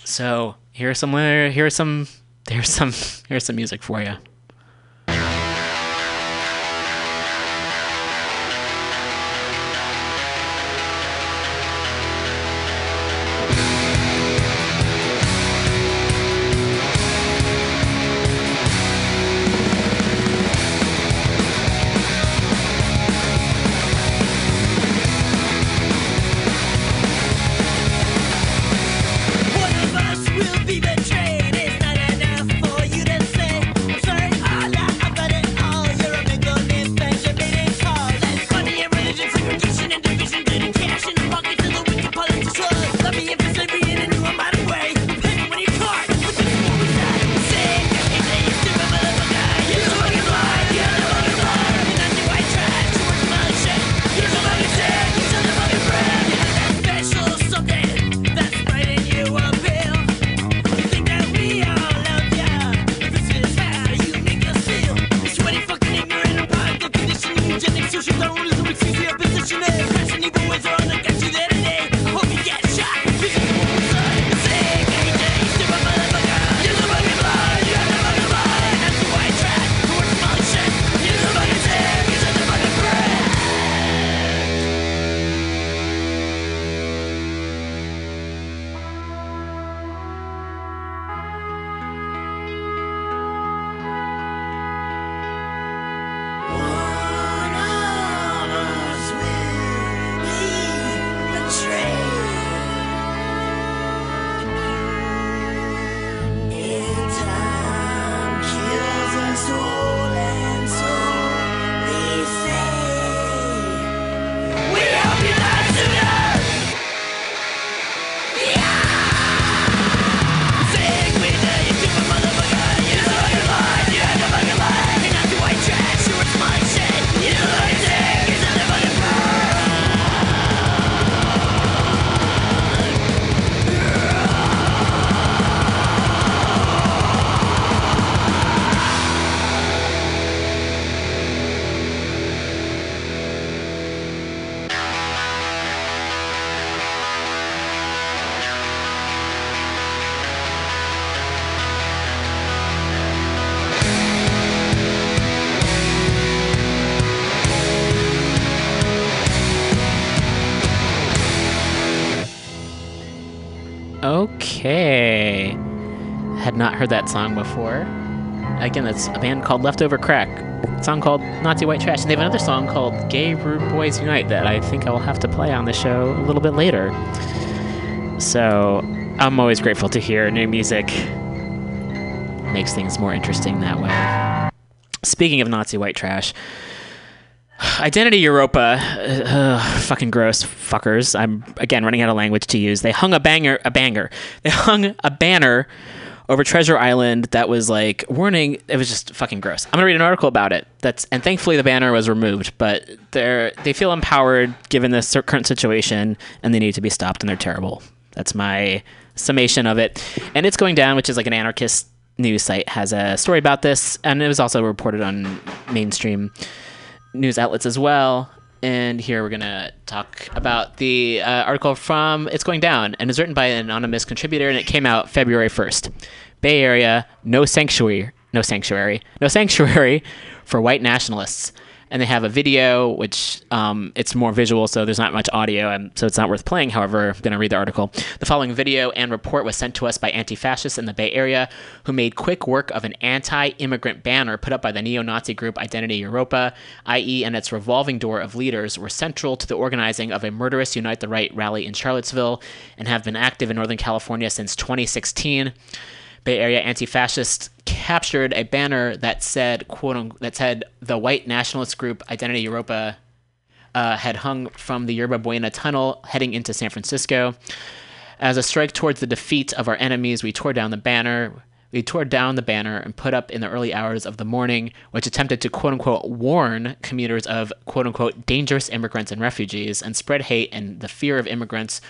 So here's some here's some *laughs* here's some here's some music for you. Heard that song before. Again, that's a band called Leftover Crack. Song called Nazi White Trash. And they have another song called Gay Rude Boys Unite that I think I will have to play on the show a little bit later. So I'm always grateful to hear new music. Makes things more interesting that way. Speaking of Nazi white trash, Identity Europa, uh, fucking gross fuckers. I'm again running out of language to use. They hung a banger, a banger. They hung a banner over Treasure Island that was like warning. It was just fucking gross. I'm gonna read an article about it. That's and thankfully the banner was removed, but they're they feel empowered given the current situation, and they need to be stopped, and they're terrible. That's my summation of it, and it's going down, which is like an anarchist news site has a story about this, and it was also reported on mainstream news outlets as well. And here we're gonna talk about the uh, article from It's Going Down, and it's written by an anonymous contributor, and it came out February first. Bay Area, no sanctuary, no sanctuary, no sanctuary *laughs* for white nationalists. And they have a video, which um, it's more visual, so there's not much audio, and so it's not worth playing. However, I'm going to read the article. The following video and report was sent to us by anti-fascists in the Bay Area, who made quick work of an anti-immigrant banner put up by the neo-Nazi group Identity Europa, i.e., and its revolving door of leaders were central to the organizing of a murderous Unite the Right rally in Charlottesville, and have been active in Northern California since 2016. Bay Area anti-fascists captured a banner that said "quote unquote," that said the white nationalist group Identity Europa uh, had hung from the Yerba Buena tunnel heading into San Francisco. As a strike towards the defeat of our enemies, we tore down the banner. We tore down the banner and put up in the early hours of the morning, which attempted to quote unquote warn commuters of quote unquote dangerous immigrants and refugees and spread hate and the fear of immigrants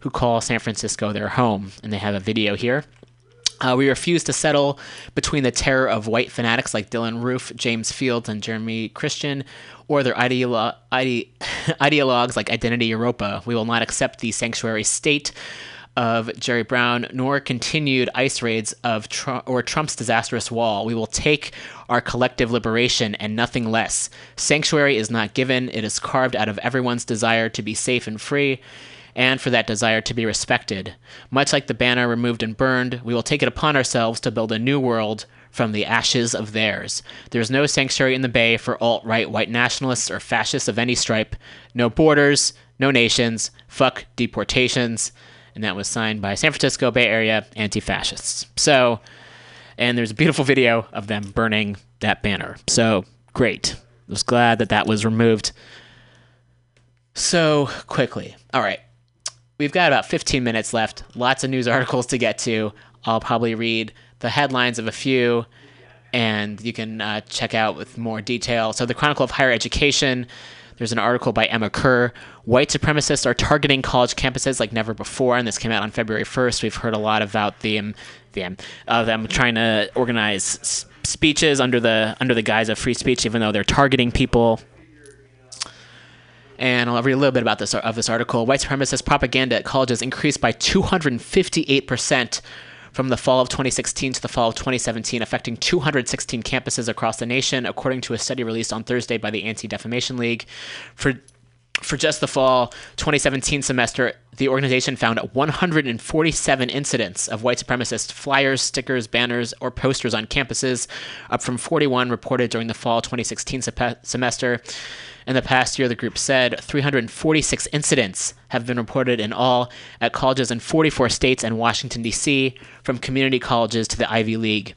who call San Francisco their home. And they have a video here. Uh, we refuse to settle between the terror of white fanatics like Dylann Roof, James Fields, and Jeremy Christian, or their ideolo- ide- *laughs* ideologues like Identity Europa. We will not accept the sanctuary state of Jerry Brown, nor continued ICE raids of Tr- or Trump's disastrous wall. We will take our collective liberation and nothing less. Sanctuary is not given; it is carved out of everyone's desire to be safe and free and for that desire to be respected. Much like the banner removed and burned, we will take it upon ourselves to build a new world from the ashes of theirs. There is no sanctuary in the Bay for alt right white nationalists or fascists of any stripe. No borders, no nations, fuck deportations. And that was signed by San Francisco Bay Area anti fascists. So, and there's a beautiful video of them burning that banner. So, great. I was glad that that was removed so quickly. All right. We've got about 15 minutes left. Lots of news articles to get to. I'll probably read the headlines of a few, and you can uh, check out with more detail. So, the Chronicle of Higher Education. There's an article by Emma Kerr. White supremacists are targeting college campuses like never before, and this came out on February 1st. We've heard a lot about the, um, the um, uh, them trying to organize speeches under the under the guise of free speech, even though they're targeting people and I'll read a little bit about this of this article. White supremacist propaganda at colleges increased by 258 percent from the fall of 2016 to the fall of 2017, affecting 216 campuses across the nation, according to a study released on Thursday by the Anti Defamation League. For for just the fall 2017 semester, the organization found 147 incidents of white supremacist flyers, stickers, banners, or posters on campuses, up from 41 reported during the fall 2016 sep- semester. In the past year, the group said 346 incidents have been reported in all at colleges in 44 states and Washington, D.C., from community colleges to the Ivy League.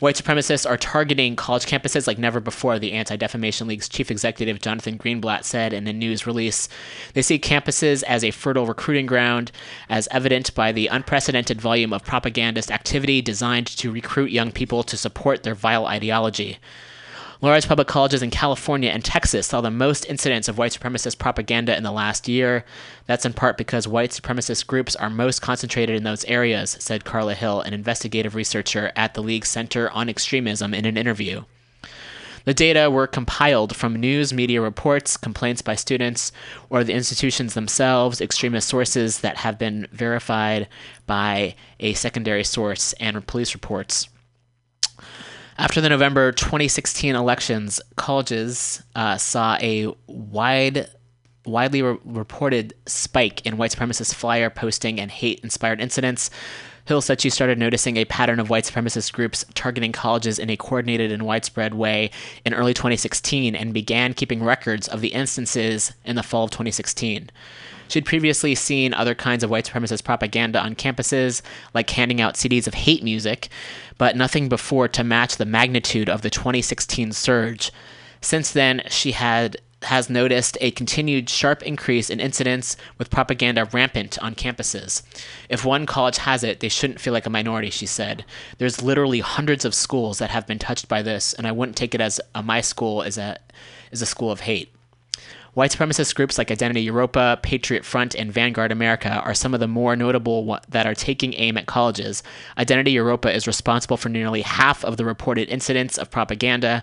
White supremacists are targeting college campuses like never before, the Anti Defamation League's chief executive Jonathan Greenblatt said in a news release. They see campuses as a fertile recruiting ground, as evident by the unprecedented volume of propagandist activity designed to recruit young people to support their vile ideology. Large public colleges in California and Texas saw the most incidents of white supremacist propaganda in the last year. That's in part because white supremacist groups are most concentrated in those areas, said Carla Hill, an investigative researcher at the League Center on Extremism, in an interview. The data were compiled from news media reports, complaints by students, or the institutions themselves, extremist sources that have been verified by a secondary source, and police reports. After the November 2016 elections, colleges uh, saw a wide, widely re- reported spike in white supremacist flyer posting and hate-inspired incidents. Hill said she started noticing a pattern of white supremacist groups targeting colleges in a coordinated and widespread way in early 2016 and began keeping records of the instances in the fall of 2016. She'd previously seen other kinds of white supremacist propaganda on campuses, like handing out CDs of hate music, but nothing before to match the magnitude of the 2016 surge. Since then, she had has noticed a continued sharp increase in incidents with propaganda rampant on campuses. If one college has it, they shouldn't feel like a minority, she said. There's literally hundreds of schools that have been touched by this, and I wouldn't take it as uh, my school is a is a school of hate. White supremacist groups like Identity Europa, Patriot Front, and Vanguard America are some of the more notable that are taking aim at colleges. Identity Europa is responsible for nearly half of the reported incidents of propaganda.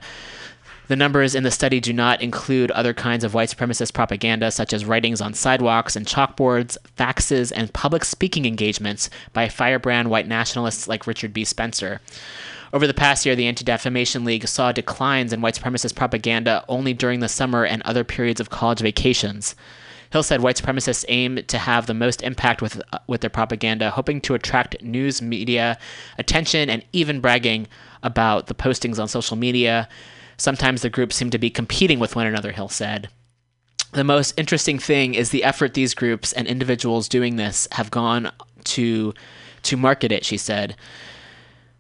The numbers in the study do not include other kinds of white supremacist propaganda, such as writings on sidewalks and chalkboards, faxes, and public speaking engagements by firebrand white nationalists like Richard B. Spencer. Over the past year, the Anti Defamation League saw declines in white supremacist propaganda only during the summer and other periods of college vacations. Hill said white supremacists aim to have the most impact with uh, with their propaganda, hoping to attract news media attention and even bragging about the postings on social media. Sometimes the groups seem to be competing with one another, Hill said. The most interesting thing is the effort these groups and individuals doing this have gone to to market it, she said.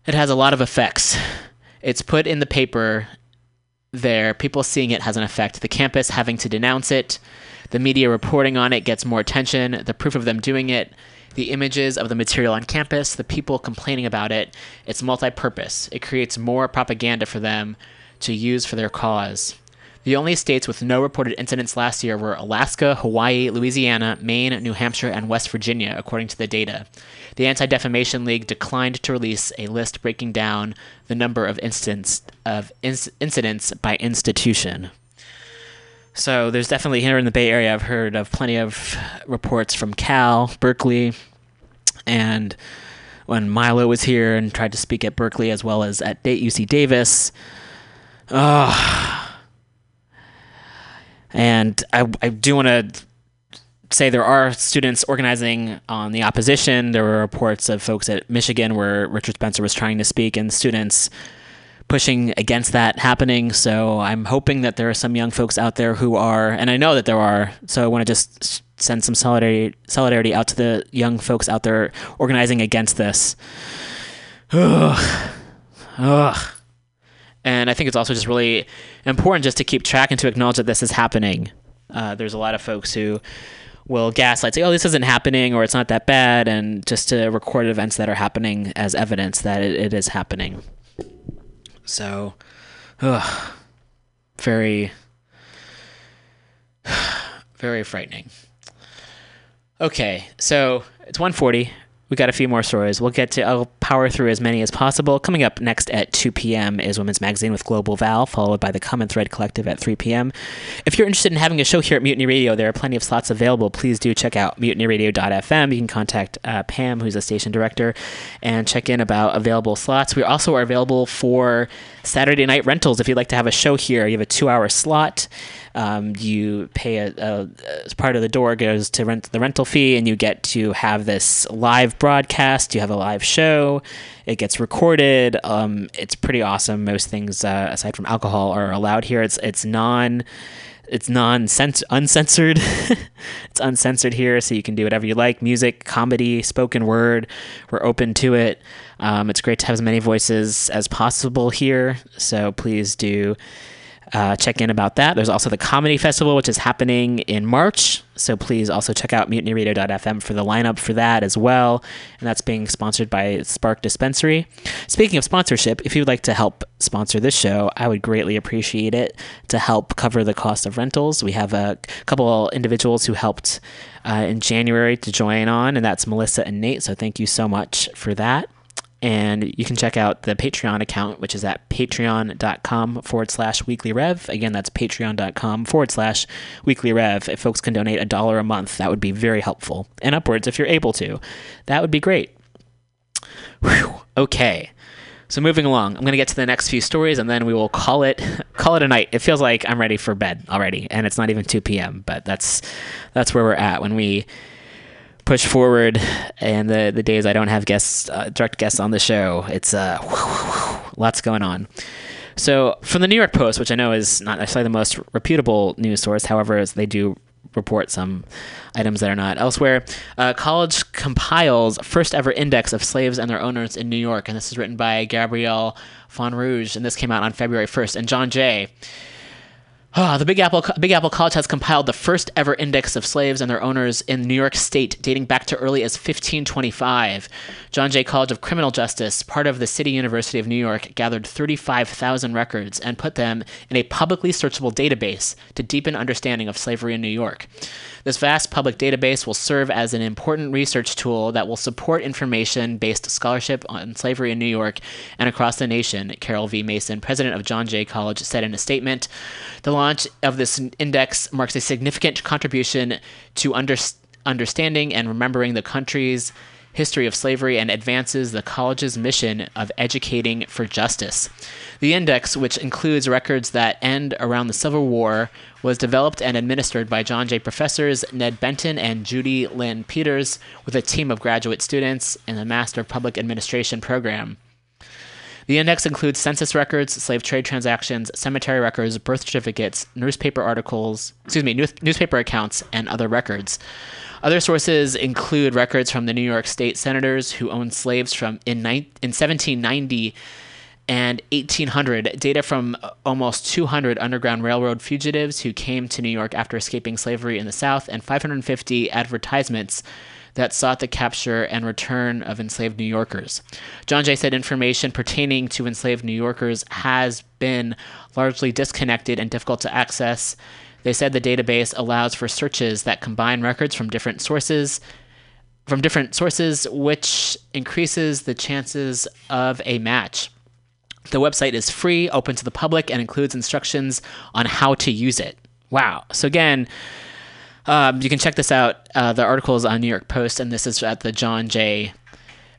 It has a lot of effects. It's put in the paper there, people seeing it has an effect. The campus having to denounce it, the media reporting on it gets more attention, the proof of them doing it, the images of the material on campus, the people complaining about it. It's multi purpose. It creates more propaganda for them to use for their cause. The only states with no reported incidents last year were Alaska, Hawaii, Louisiana, Maine, New Hampshire, and West Virginia, according to the data. The Anti Defamation League declined to release a list breaking down the number of incidents of inc- incidents by institution. So there's definitely here in the Bay Area, I've heard of plenty of reports from Cal, Berkeley, and when Milo was here and tried to speak at Berkeley as well as at UC Davis. And I, I do want to say there are students organizing on the opposition. There were reports of folks at Michigan where Richard Spencer was trying to speak, and students pushing against that happening. So I'm hoping that there are some young folks out there who are, and I know that there are. So I want to just send some solidarity solidarity out to the young folks out there organizing against this. Ugh. Ugh. And I think it's also just really important just to keep track and to acknowledge that this is happening. Uh, there's a lot of folks who will gaslight, say, oh, this isn't happening or it's not that bad, and just to record events that are happening as evidence that it, it is happening. So, ugh, very, *sighs* very frightening. Okay, so it's 140. We got a few more stories. We'll get to. I'll power through as many as possible. Coming up next at 2 p.m. is Women's Magazine with Global Val, followed by the Common Thread Collective at 3 p.m. If you're interested in having a show here at Mutiny Radio, there are plenty of slots available. Please do check out mutinyradio.fm. You can contact uh, Pam, who's a station director, and check in about available slots. We also are available for Saturday night rentals. If you'd like to have a show here, you have a two-hour slot. Um, you pay a, a, as part of the door goes to rent the rental fee, and you get to have this live broadcast. You have a live show. It gets recorded. Um, it's pretty awesome. Most things uh, aside from alcohol are allowed here. It's it's non it's non uncensored. *laughs* it's uncensored here, so you can do whatever you like. Music, comedy, spoken word. We're open to it. Um, it's great to have as many voices as possible here. So please do uh, check in about that. There's also the Comedy Festival, which is happening in March. So please also check out mutinyradio.fm for the lineup for that as well. And that's being sponsored by Spark Dispensary. Speaking of sponsorship, if you'd like to help sponsor this show, I would greatly appreciate it to help cover the cost of rentals. We have a couple individuals who helped uh, in January to join on, and that's Melissa and Nate. So thank you so much for that. And you can check out the Patreon account, which is at patreon.com forward slash weekly rev. Again, that's patreon.com forward slash weekly rev. If folks can donate a dollar a month, that would be very helpful. And upwards, if you're able to, that would be great. Whew. Okay. So moving along, I'm going to get to the next few stories, and then we will call it *laughs* call it a night. It feels like I'm ready for bed already, and it's not even 2 p.m. But that's that's where we're at when we push forward and the the days I don't have guests uh, direct guests on the show it's uh lots going on. So from the New York Post which I know is not necessarily the most reputable news source however they do report some items that are not elsewhere uh, college compiles first ever index of slaves and their owners in New York and this is written by Gabrielle Fonrouge and this came out on February 1st and John Jay Ah, the Big Apple Big Apple College has compiled the first ever index of slaves and their owners in New York State, dating back to early as 1525. John Jay College of Criminal Justice, part of the City University of New York, gathered 35,000 records and put them in a publicly searchable database to deepen understanding of slavery in New York. This vast public database will serve as an important research tool that will support information based scholarship on slavery in New York and across the nation, Karol V. Mason, president of John Jay College, said in a statement. The launch of this index marks a significant contribution to under- understanding and remembering the country's history of slavery and advances the college's mission of educating for justice. The index, which includes records that end around the Civil War, was developed and administered by John Jay professors Ned Benton and Judy Lynn Peters with a team of graduate students in the Master of Public Administration program. The index includes census records, slave trade transactions, cemetery records, birth certificates, newspaper articles, excuse me, news- newspaper accounts, and other records. Other sources include records from the New York State senators who owned slaves from in, ni- in 1790 and 1800, data from uh, almost 200 Underground Railroad fugitives who came to New York after escaping slavery in the South, and 550 advertisements that sought the capture and return of enslaved New Yorkers. John Jay said information pertaining to enslaved New Yorkers has been largely disconnected and difficult to access. They said the database allows for searches that combine records from different sources from different sources which increases the chances of a match. The website is free, open to the public, and includes instructions on how to use it. Wow. So again, um, you can check this out. Uh, the article is on New York Post, and this is at the John Jay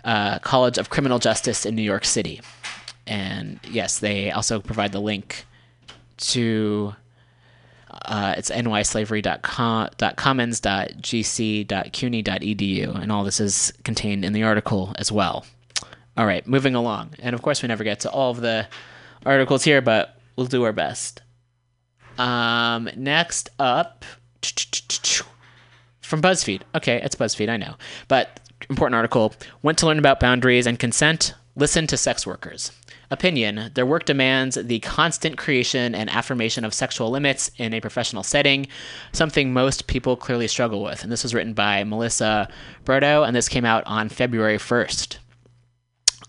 uh, College of Criminal Justice in New York City. And yes, they also provide the link to uh, it's nyslavery.commons.gc.cuny.edu, and all this is contained in the article as well. All right, moving along. And of course, we never get to all of the articles here, but we'll do our best. Um, next up, from BuzzFeed. Okay, it's BuzzFeed, I know. But important article. Want to learn about boundaries and consent? Listen to sex workers. Opinion Their work demands the constant creation and affirmation of sexual limits in a professional setting, something most people clearly struggle with. And this was written by Melissa Broudo, and this came out on February 1st.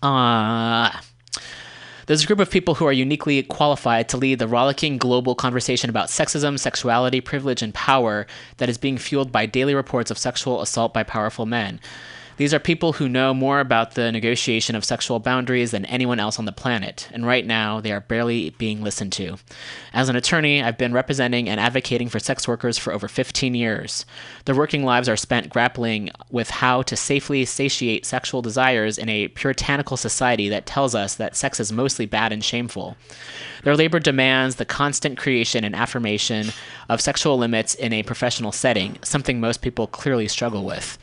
Uh, there's a group of people who are uniquely qualified to lead the rollicking global conversation about sexism, sexuality, privilege, and power that is being fueled by daily reports of sexual assault by powerful men. These are people who know more about the negotiation of sexual boundaries than anyone else on the planet, and right now they are barely being listened to. As an attorney, I've been representing and advocating for sex workers for over 15 years. Their working lives are spent grappling with how to safely satiate sexual desires in a puritanical society that tells us that sex is mostly bad and shameful. Their labor demands the constant creation and affirmation of sexual limits in a professional setting, something most people clearly struggle with.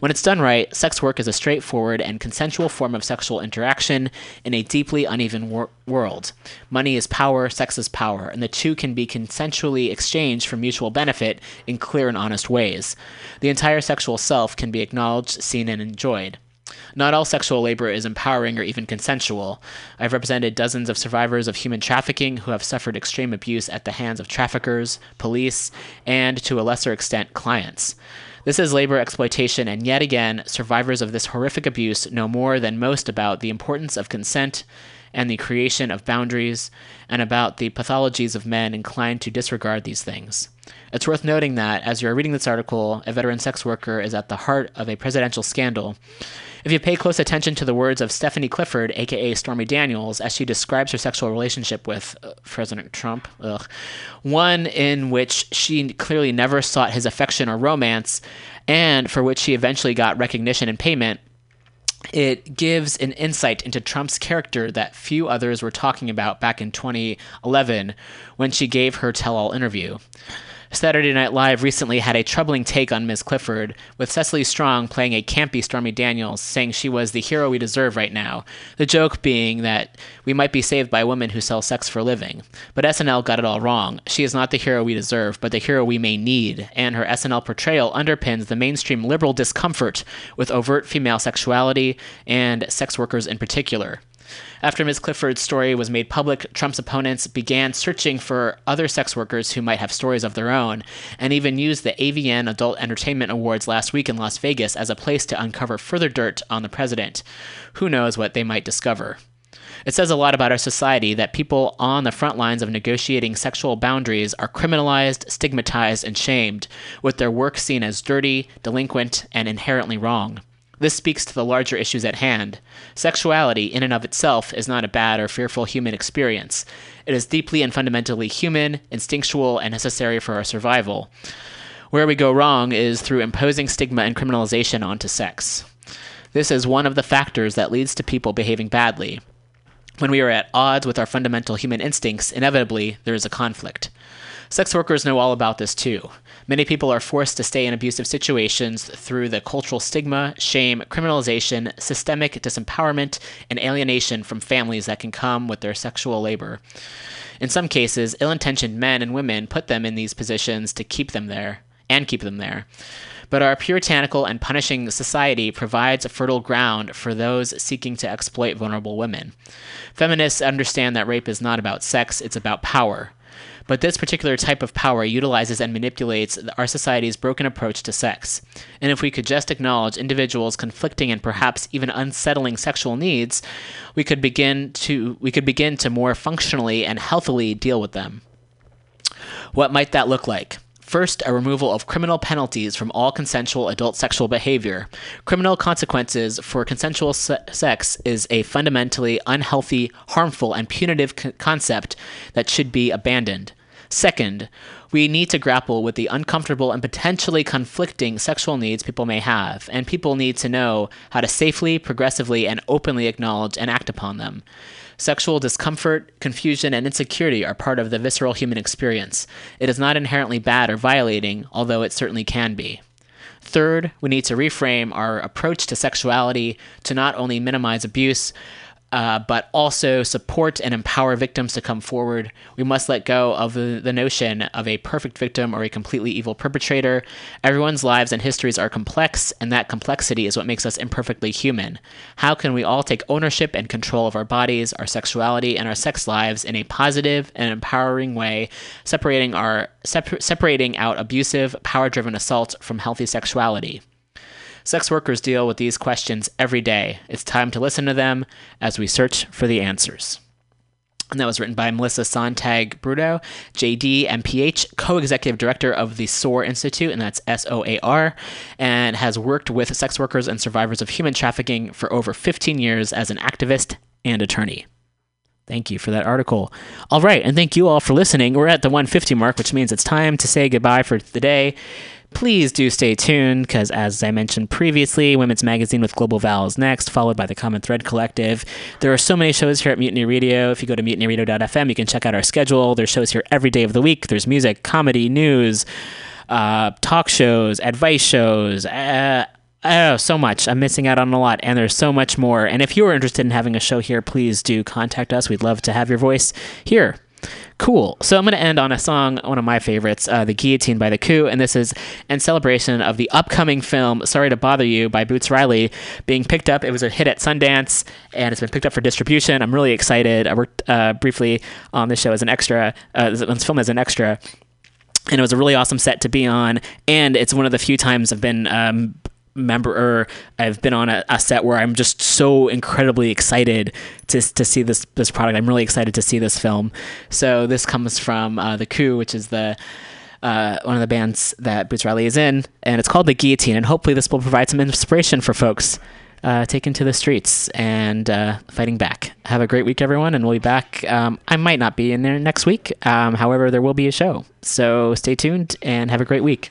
When it's done right, sex work is a straightforward and consensual form of sexual interaction in a deeply uneven wor- world. Money is power, sex is power, and the two can be consensually exchanged for mutual benefit in clear and honest ways. The entire sexual self can be acknowledged, seen, and enjoyed. Not all sexual labor is empowering or even consensual. I've represented dozens of survivors of human trafficking who have suffered extreme abuse at the hands of traffickers, police, and to a lesser extent, clients. This is labor exploitation, and yet again, survivors of this horrific abuse know more than most about the importance of consent and the creation of boundaries, and about the pathologies of men inclined to disregard these things. It's worth noting that, as you're reading this article, a veteran sex worker is at the heart of a presidential scandal. If you pay close attention to the words of Stephanie Clifford, aka Stormy Daniels, as she describes her sexual relationship with uh, President Trump, ugh, one in which she clearly never sought his affection or romance, and for which she eventually got recognition and payment, it gives an insight into Trump's character that few others were talking about back in 2011 when she gave her tell all interview. Saturday Night Live recently had a troubling take on Ms. Clifford, with Cecily Strong playing a campy Stormy Daniels, saying she was the hero we deserve right now. The joke being that we might be saved by women who sell sex for a living. But SNL got it all wrong. She is not the hero we deserve, but the hero we may need, and her SNL portrayal underpins the mainstream liberal discomfort with overt female sexuality and sex workers in particular. After Ms. Clifford's story was made public, Trump's opponents began searching for other sex workers who might have stories of their own, and even used the AVN Adult Entertainment Awards last week in Las Vegas as a place to uncover further dirt on the president. Who knows what they might discover? It says a lot about our society that people on the front lines of negotiating sexual boundaries are criminalized, stigmatized, and shamed, with their work seen as dirty, delinquent, and inherently wrong. This speaks to the larger issues at hand. Sexuality, in and of itself, is not a bad or fearful human experience. It is deeply and fundamentally human, instinctual, and necessary for our survival. Where we go wrong is through imposing stigma and criminalization onto sex. This is one of the factors that leads to people behaving badly. When we are at odds with our fundamental human instincts, inevitably there is a conflict. Sex workers know all about this too. Many people are forced to stay in abusive situations through the cultural stigma, shame, criminalization, systemic disempowerment, and alienation from families that can come with their sexual labor. In some cases, ill intentioned men and women put them in these positions to keep them there and keep them there. But our puritanical and punishing society provides a fertile ground for those seeking to exploit vulnerable women. Feminists understand that rape is not about sex, it's about power. But this particular type of power utilizes and manipulates our society's broken approach to sex. And if we could just acknowledge individuals' conflicting and perhaps even unsettling sexual needs, we could begin to we could begin to more functionally and healthily deal with them. What might that look like? First, a removal of criminal penalties from all consensual adult sexual behavior. Criminal consequences for consensual se- sex is a fundamentally unhealthy, harmful, and punitive c- concept that should be abandoned. Second, we need to grapple with the uncomfortable and potentially conflicting sexual needs people may have, and people need to know how to safely, progressively, and openly acknowledge and act upon them. Sexual discomfort, confusion, and insecurity are part of the visceral human experience. It is not inherently bad or violating, although it certainly can be. Third, we need to reframe our approach to sexuality to not only minimize abuse, uh, but also support and empower victims to come forward. We must let go of the, the notion of a perfect victim or a completely evil perpetrator. Everyone's lives and histories are complex, and that complexity is what makes us imperfectly human. How can we all take ownership and control of our bodies, our sexuality, and our sex lives in a positive and empowering way, separating our separ- separating out abusive, power-driven assault from healthy sexuality? Sex workers deal with these questions every day. It's time to listen to them as we search for the answers. And that was written by Melissa Sontag Broudo, JD, MPH, co executive director of the SOAR Institute, and that's S O A R, and has worked with sex workers and survivors of human trafficking for over 15 years as an activist and attorney. Thank you for that article. All right, and thank you all for listening. We're at the 150 mark, which means it's time to say goodbye for the day. Please do stay tuned because, as I mentioned previously, Women's Magazine with Global is next, followed by the Common Thread Collective. There are so many shows here at Mutiny Radio. If you go to mutinyradio.fm, you can check out our schedule. There's shows here every day of the week. There's music, comedy, news, uh, talk shows, advice shows. Uh, Oh, so much. I'm missing out on a lot, and there's so much more. And if you are interested in having a show here, please do contact us. We'd love to have your voice here. Cool. So I'm going to end on a song, one of my favorites, uh, The Guillotine by The Coup. And this is in celebration of the upcoming film Sorry to Bother You by Boots Riley being picked up. It was a hit at Sundance and it's been picked up for distribution. I'm really excited. I worked uh, briefly on this show as an extra, uh, this film as an extra. And it was a really awesome set to be on. And it's one of the few times I've been um, member or I've been on a, a, set where I'm just so incredibly excited to, to see this this product. I'm really excited to see this film. So this comes from uh, the Coup, which is the uh, one of the bands that Boots Riley is in, and it's called the Guillotine. And hopefully, this will provide some inspiration for folks uh, taking to the streets and uh, fighting back. Have a great week, everyone, and we'll be back. Um, I might not be in there next week. Um, however, there will be a show. So stay tuned and have a great week.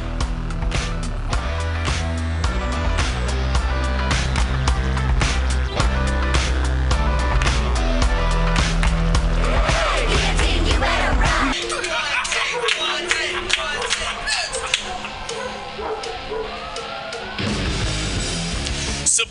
of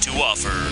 to offer.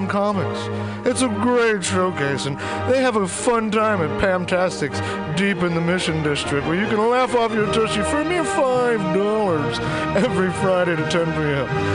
comics. It's a great showcase, and they have a fun time at Pamtastics deep in the Mission District where you can laugh off your tushy for a mere $5 every Friday to 10 p.m.